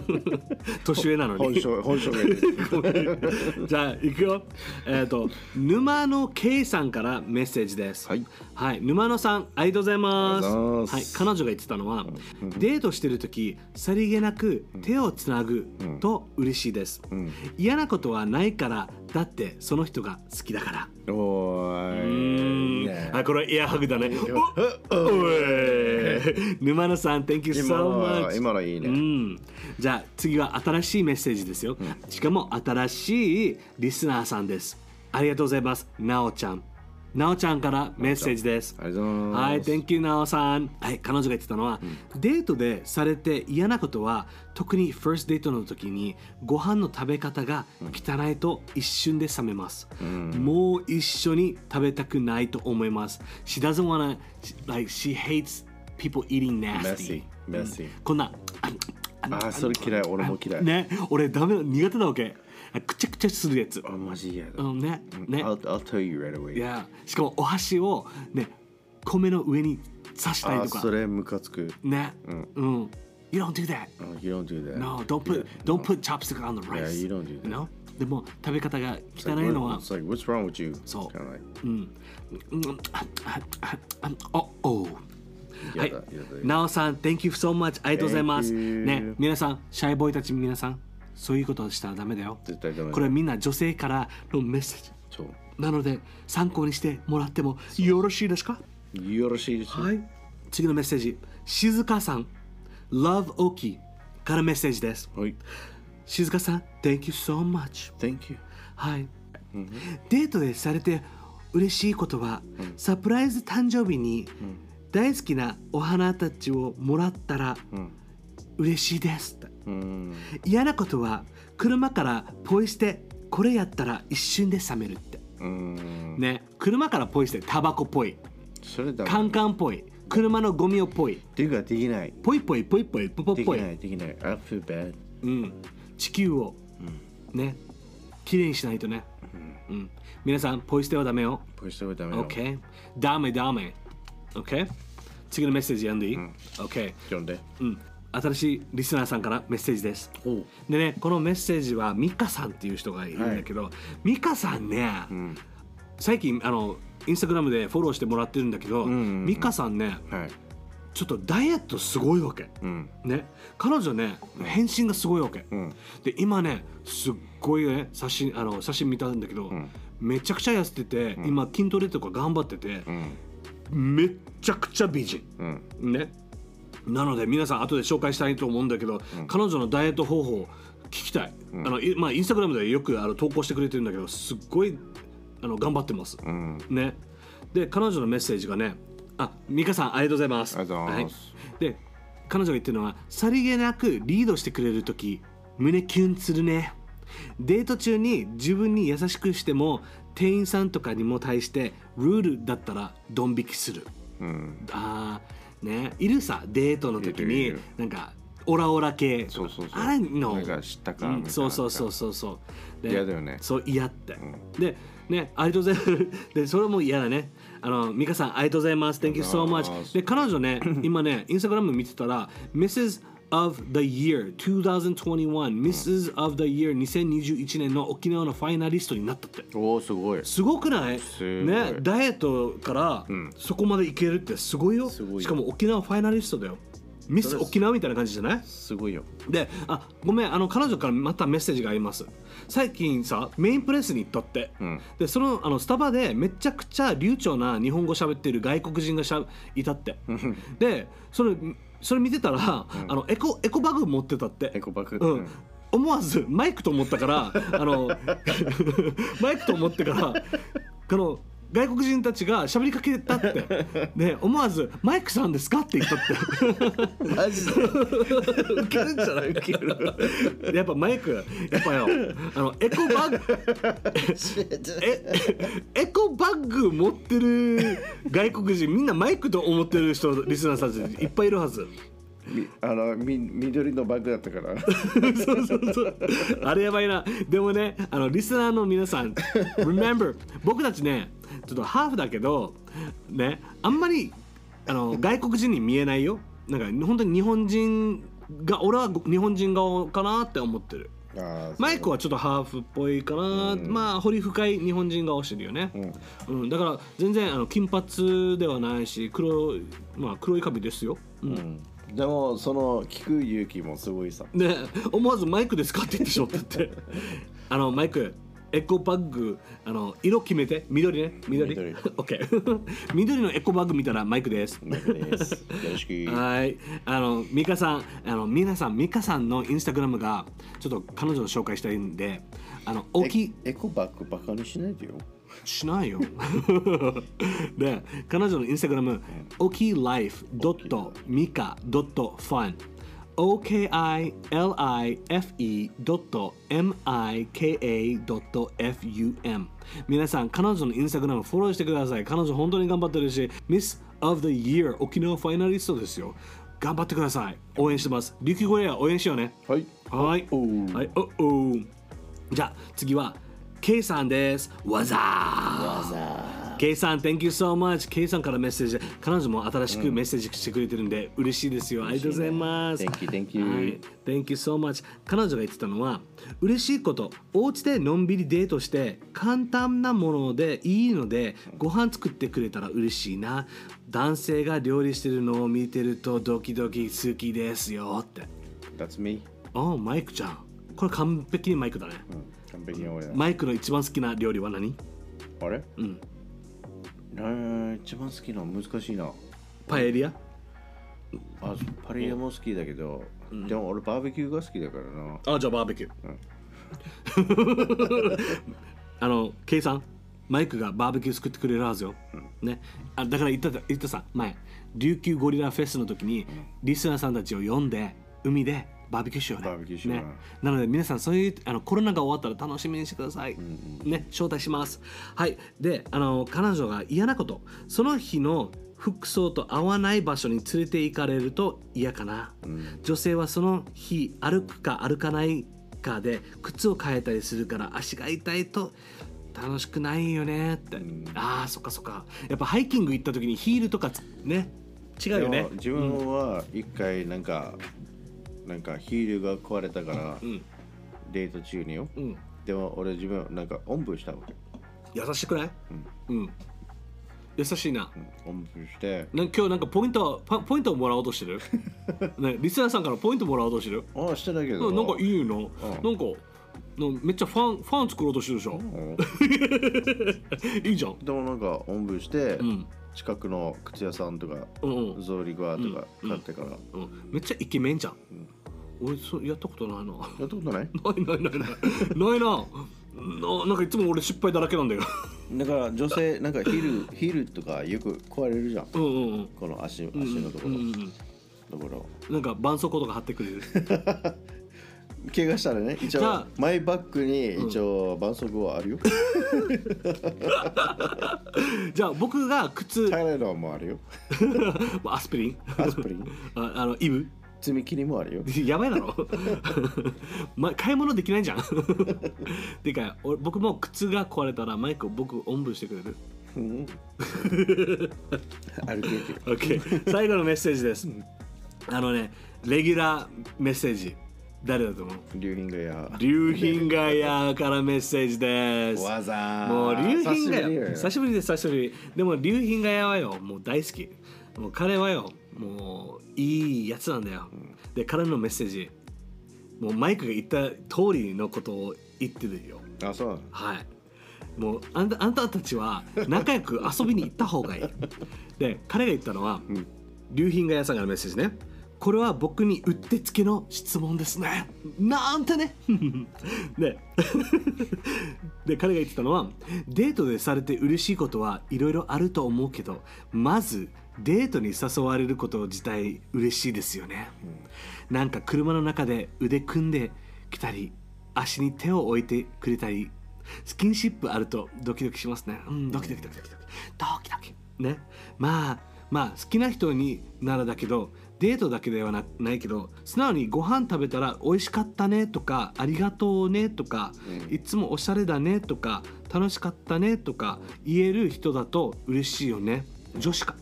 (laughs) 年上なのに。本性 (laughs) じゃあ行くよ。えっ、と沼野圭さんからメッセージです。はい、はい、沼野さんありがとうございます。はい。彼女が言ってたのは、デートしてる時さりげなく手をつなぐと嬉しいです、嫌なことはないからだってその人が好きだからおうーん。いあこれエアハグだね。おおい。沼野さん Thank you 今 so much 今のはいいね、うん、じゃあ次は新しいメッセージですよ、しかも新しいリスナーさんです。ありがとうございます。なおちゃんなおちゃんからメッセージです。ありがとうございます。はい、Thank you なおさん。はい、彼女が言ってたのは、デートでされて嫌なことは特に first デートの時にご飯の食べ方が汚いと一瞬で冷めます、もう一緒に食べたくないと思います。She doesn't wanna like she hates people eating nasty. Messy Messy. こんなあーそれ嫌い。俺も嫌い。ね俺ダメ苦手なわけくちゃくちゃするやつあマジ嫌だ、うんねね I'll, I'll tell you right away いやしかもお箸をね米の上に刺したりあとかそれムカつくねうん You don't do that Oh, You don't do that No don't put don't put chopstick on the rice Yeah, you don't do that. No? でも食べ方が It's like, 汚いのは It's like what's wrong with you そう Kinda like うんうんああああおおはい嫌だ嫌だなおさん Thank you so much ありがとうございます Thank you ね皆さんシャイボーイたち皆さんそういうことをしたらダメだよ。絶対ダメだ。これはみんな女性からのメッセージ。そう。なので参考にしてもらってもよろしいですか？よろしいですはい。次のメッセージ。静香さん。Love Oki からメッセージです。はい。静香さん Thank you so much Thank you はい、デートでされて嬉しいことは、サプライズ誕生日に大好きなお花たちをもらったら、嬉しいです嫌なことは車からポイ捨てこれやったら一瞬で冷めるって。うん。ね。車からポイ捨てタバコっぽい。それだ。カンカンっぽい。車のゴミをぽい。ていうかできない。ぽいぽいぽいぽいぽい。ぽできいぽいないできない。I feel bad うん、地球を、ね。きれいにしないとね、うん。皆さんポイ捨てはダメよ。ポイ捨てはダメよ。OK ダメダメ。OK 次のメッセージ読んでいい、?OK 読んで。うん新しいリスナーさんからメッセージです。でねこのメッセージはミカさんっていう人がいるんだけど、ミカさんね、最近あのインスタグラムでフォローしてもらってるんだけど、んうんうん。ミカさんねはい。ちょっとダイエットすごいわけ、うん。ね。彼女ね変身がすごいわけ、うん。で今ねすっごいね写真あの写真見たんだけど、めちゃくちゃ痩せてて、今筋トレとか頑張ってて、うん。めっちゃくちゃ美人。うん。ねなので皆さん後で紹介したいと思うんだけど、彼女のダイエット方法聞きたい、あのいまあインスタグラムでよくあの投稿してくれてるんだけどすっごいあの頑張ってます、うん。ね。で彼女のメッセージがねあ美香さんありがとうございます。はい、で彼女が言ってるのはさりげなくリードしてくれる時胸キュンするね。デート中に自分に優しくしても店員さんとかにも対してルールだったらドン引きする。うん。あーねいるさデートの時になんかオラオラ系。そうそうそう。あれのなんか知ったかうんそうそうそうそうそう。で嫌だよね。そう嫌って、でねありがとうございます。(laughs) でそれも嫌だね。あの美香さんありがとうございます。Thank you so much す。で彼女ね今ねインスタグラム見てたら Mrs. of the Year 2021 Mrs. of the Year 2021年の沖縄のファイナリストになったって。おおすごい。すごくない？ねダイエットからそこまでいけるってすごいよ。しかも沖縄ファイナリストだよ。ミス沖縄みたいな感じじゃない？すごいよ。であごめんあの彼女からまたメッセージがあります。最近さメインプレスに行ったって、ん。でそのあのスタバでめちゃくちゃ流暢な日本語喋ってる外国人がしゃいたって。でそれそれ見てたら、あのエコエコバッグ持ってたって。エコバッグ。うん。思わずマイクと思ったからあの (laughs) マイクと思ってからこの外国人たちが喋りかけたって。ね思わず「マイクさんですか?」って言ったって。マジで。ウケるんじゃない？ウケる。やっぱマイクやっぱよあのエコバッグ。(laughs) えエコバッグ持ってる外国人みんなマイクと思ってる人リスナーさんたちいっぱいいるはず。みあのみ緑のバッグだったから。(laughs) そうそうそう。あれやばいな。でもねあのリスナーの皆さん Remember 僕たちねちょっとハーフだけどねあんまりあの外国人に見えないよ。なんか本当に日本人が俺は日本人顔かなって思ってる。マイクはちょっとハーフっぽいかな、まあ彫り深い日本人顔してるよね、うん。だから全然あの金髪ではないし黒いまあ黒い髪ですよ、うん。うんでもその聞く勇気もすごいさ。ね思わずマイクですかって言ってしまったって。(laughs) あのマイクエコバッグあの色決めて緑ね緑。緑。(laughs) OK (laughs) 緑のエコバッグ見たらマイクです。マイクです。よろしく。はい。あのミカさんあの皆さんミカさんのインスタグラムがちょっと彼女を紹介したいんであの大きい。エエコバッグバカにしないでよしないよ。で彼女のインスタグラム okilife.mika.fun okilife.mika.fum 皆さん彼女のインスタグラムフォローしてください。彼女本当に頑張ってるし Miss of the Year 沖縄ファイナリストですよ。頑張ってください。応援してます。琉球ゴリラ応援しようね。はい。はい。はい。おお。じゃあ次は K さんです。わざー。K さん、Thank you so much。K さんからメッセージ。彼女も新しくメッセージしてくれてるんで、嬉しいですよ。ありがとうございます。Thank you, thank you はい Thank you so much。彼女が言ってたのは、嬉しいこと、お家でのんびりデートして、簡単なものでいいので、ご飯作ってくれたら嬉しいな。男性が料理してるのを見てるとドキドキ好きですよって。That's me ああ、マイクちゃん。これ完璧にマイクだね。うん完璧に俺だマイクの一番好きな料理は何？あれ？うん。一番好きなの難しいな。パエリア？あパリアも好きだけど、でも俺バーベキューが好きだからな。あ、じゃあバーベキュー。(laughs) あの、ケイさん、マイクがバーベキュー作ってくれるはずよ。ね。あだから言った言ったさ、前、琉球ゴリラフェスの時に、リスナーさんたちを呼んで、海でバーベキューしようね。バーベキューしようね。なので皆さん、そういうあのコロナが終わったら楽しみにしてください。ね、招待します。はい。で、あの、彼女が嫌なこと、その日の服装と合わない場所に連れて行かれると嫌かな、女性はその日歩くか歩かないかで靴を変えたりするから足が痛いと楽しくないよねって、ああそっかそっかやっぱハイキング行った時にヒールとかつね違うよね自分は一回なんか、なんかヒールが壊れたから、ん。デート中によ、うん。でも俺自分なんかおんぶしたわけ、優しくない？うん、優しいな。うん、おんぶして。なん今日なんかポイントパポイントをもらおうとしてる、(laughs) ね、リスナーさんからポイントもらおうとしてる？ああしてたけど。うんなんかいいな、なんかなめっちゃファンファン作ろうとしてるでしょ、うん。(laughs) いいじゃん。でもなんかおんぶして、ん。近くの靴屋さんとか、うんうん。ゾーリグアとか買ってから、やうん、めっちゃイケメンじゃん、俺そうやったことないな。ったことない？(laughs) ないないないない。ないな。ななんかいつも俺失敗だらけなんだよ。だから女性なんかヒールヒールとかよく壊れるじゃん。うんうんうん。この足足のところ、うんうん。だから。なんか絆創膏とか貼ってくれる。(laughs) 怪我したらね一応マイバッグに一応絆創膏はあるよ、(laughs) じゃあ僕が靴。タイラーもあるよ。アスピリン。アスプリン。ああのイブ爪切りもあるよ。(laughs) やばいだろ、(laughs) ま、買い物できないじゃん。(laughs) てか俺僕も靴が壊れたらマイクを僕おんぶしてくれる？うん。歩けてる。OK 最後のメッセージです。あのねレギュラーメッセージ。誰だと思う？流品がや竜品がやからメッセージです。わざもう竜品がや久しぶりです久しぶり。でも竜品がやはよもう大好き。もう彼はよもういいやつなんだよ、で彼のメッセージ。もうマイクが言った通りのことを言ってるよ。あそうはい。もうあんたあんたたちは仲良く遊びに行った方がいい。(laughs) で彼が言ったのは、竜品が屋さんからのメッセージねこれは僕にうってつけの質問ですね。なんてね。(laughs) (laughs) でで彼が言ってたのはデートでされて嬉しいことはいろいろあると思うけどまずデートに誘われること自体嬉しいですよね、なんか車の中で腕組んできたり足に手を置いてくれたりスキンシップあるとドキドキしますね。うんドキドキドキドキドキ。ドキドキ。ね。まあまあ好きな人にならだけどデートだけではなないけど素直にご飯食べたら美味しかったねとかありがとうねとか、いつもおしゃれだねとか楽しかったねとか言える人だと嬉しいよね。女子か。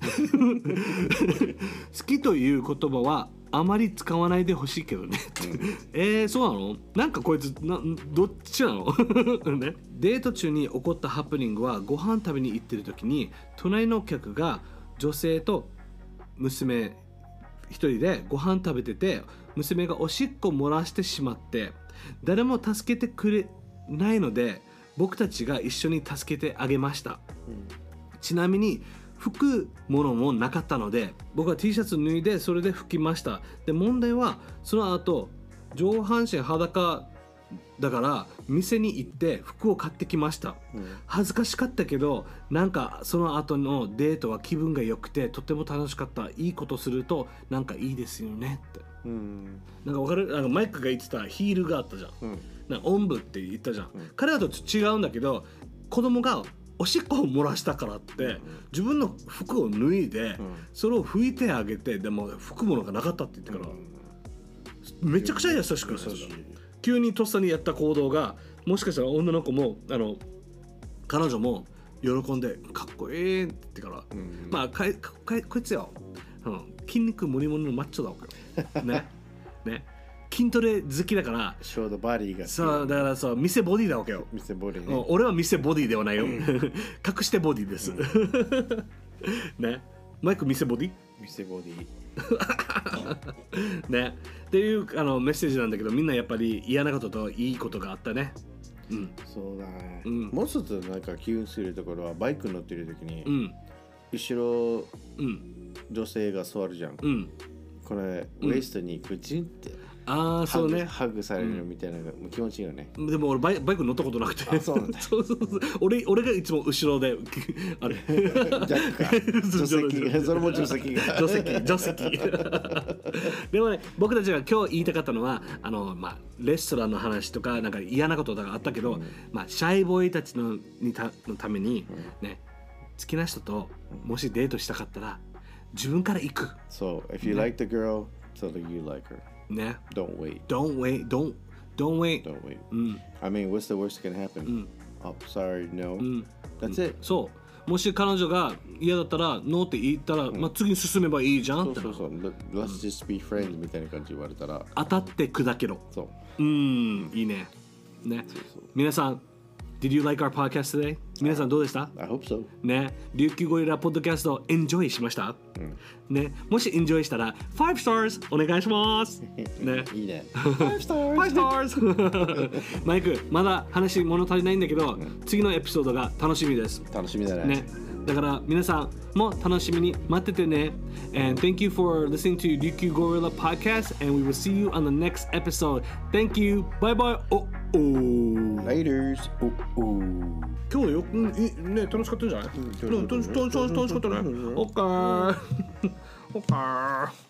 (laughs) 好きという言葉はあまり使わないでほしいけどね、(laughs) えー、そうなの？なんかこいつなどっちなの、(laughs) ね、デート中に起こったハプニングはご飯食べに行ってる時に隣の客が女性と娘一人でご飯食べてて娘がおしっこ漏らしてしまって誰も助けてくれないので僕たちが一緒に助けてあげました、ちなみに拭くものもなかったので僕は T シャツ脱いでそれで拭きました。で問題はその後上半身裸だから店に行って服を買ってきました、恥ずかしかったけどなんかその後のデートは気分が良くてとても楽しかった。いいことするとなんかいいですよねって。うん。なんかわかる？なんかマイクが言ってたヒールがあったじゃん、うん。なんかおんぶって言ったじゃん、彼らと違うんだけど子供がおしっこを漏らしたからって、自分の服を脱いで、それを拭いてあげてでも拭くものがなかったって言ってから、めちゃくちゃ優しく優しい急にとっさにやった行動がもしかしたら女の子もあの彼女も喜んでかっこいいって言ってから、ん。まあかいかかこいつよ、うん、筋肉ムリムリのマッチョだわけよ。(laughs) ね。ね。筋トレ好きだからショートバディがそうだからそう店ボディだわけよ、店ボディうん。ね俺は店ボディではないよ。(laughs) 隠してボディです、(laughs) ね。マイク店ボディ？店ボディ (laughs) ね。っていうあのメッセージなんだけどみんなやっぱり嫌なことといいことがあったね。うん。そうだね、うん。もう一つなんか気運するところはバイク乗ってる時に、うん。後ろうん。女性が座るじゃん、うん。これウエストにグチンってああそうね。ハグされるみたいな気持ちいいよね、でも俺バイバイク乗ったことなくて。あそうなんだ。(laughs) そうそうそう。俺俺がいつも後ろで (laughs) あれ。(laughs) 助それも助手席が。助手席助手席。でもね僕たちが今日言いたかったのはあの、まあ、レストランの話とかなんか嫌なこととかあったけど、まあ、シャイボーイたちのにたのために、ね好きな人ともしデートしたかったら自分から行く。So if you like the girl tell her you like her ね don't wait Don't wait don't don't wait don't wait うん、I mean what's the worst that can happen、oh sorry no、that's it そうもし彼女が嫌だったらノーって言ったら、まあ、次に進めばいいじゃんってそうそうそう Let- let's just be friends みたいな感じ言われたら当たって砕けろそううんいいねねそう皆さん Did you like our podcast today? 皆さんどうでした、uh, I hope ね、琉球ゴリラポッドキャストエンジョイしました、ね、もしエンジョイしたら5 stars お願いします。(laughs) ね。いいね。(laughs) 5 stars, (laughs) マイクまだ話物足りないんだけど、次のエピソードが楽しみです。楽しみだね,だから皆さんも楽しみに待っててね。And thank you for listening to 琉球ゴリラ podcast and we will see you on the next episode. Thank you. Bye bye、お Laters. おお今日よくいね楽しかったんじゃない、うん、楽し楽し楽し楽しかったね。オッケー。オッケー。(laughs)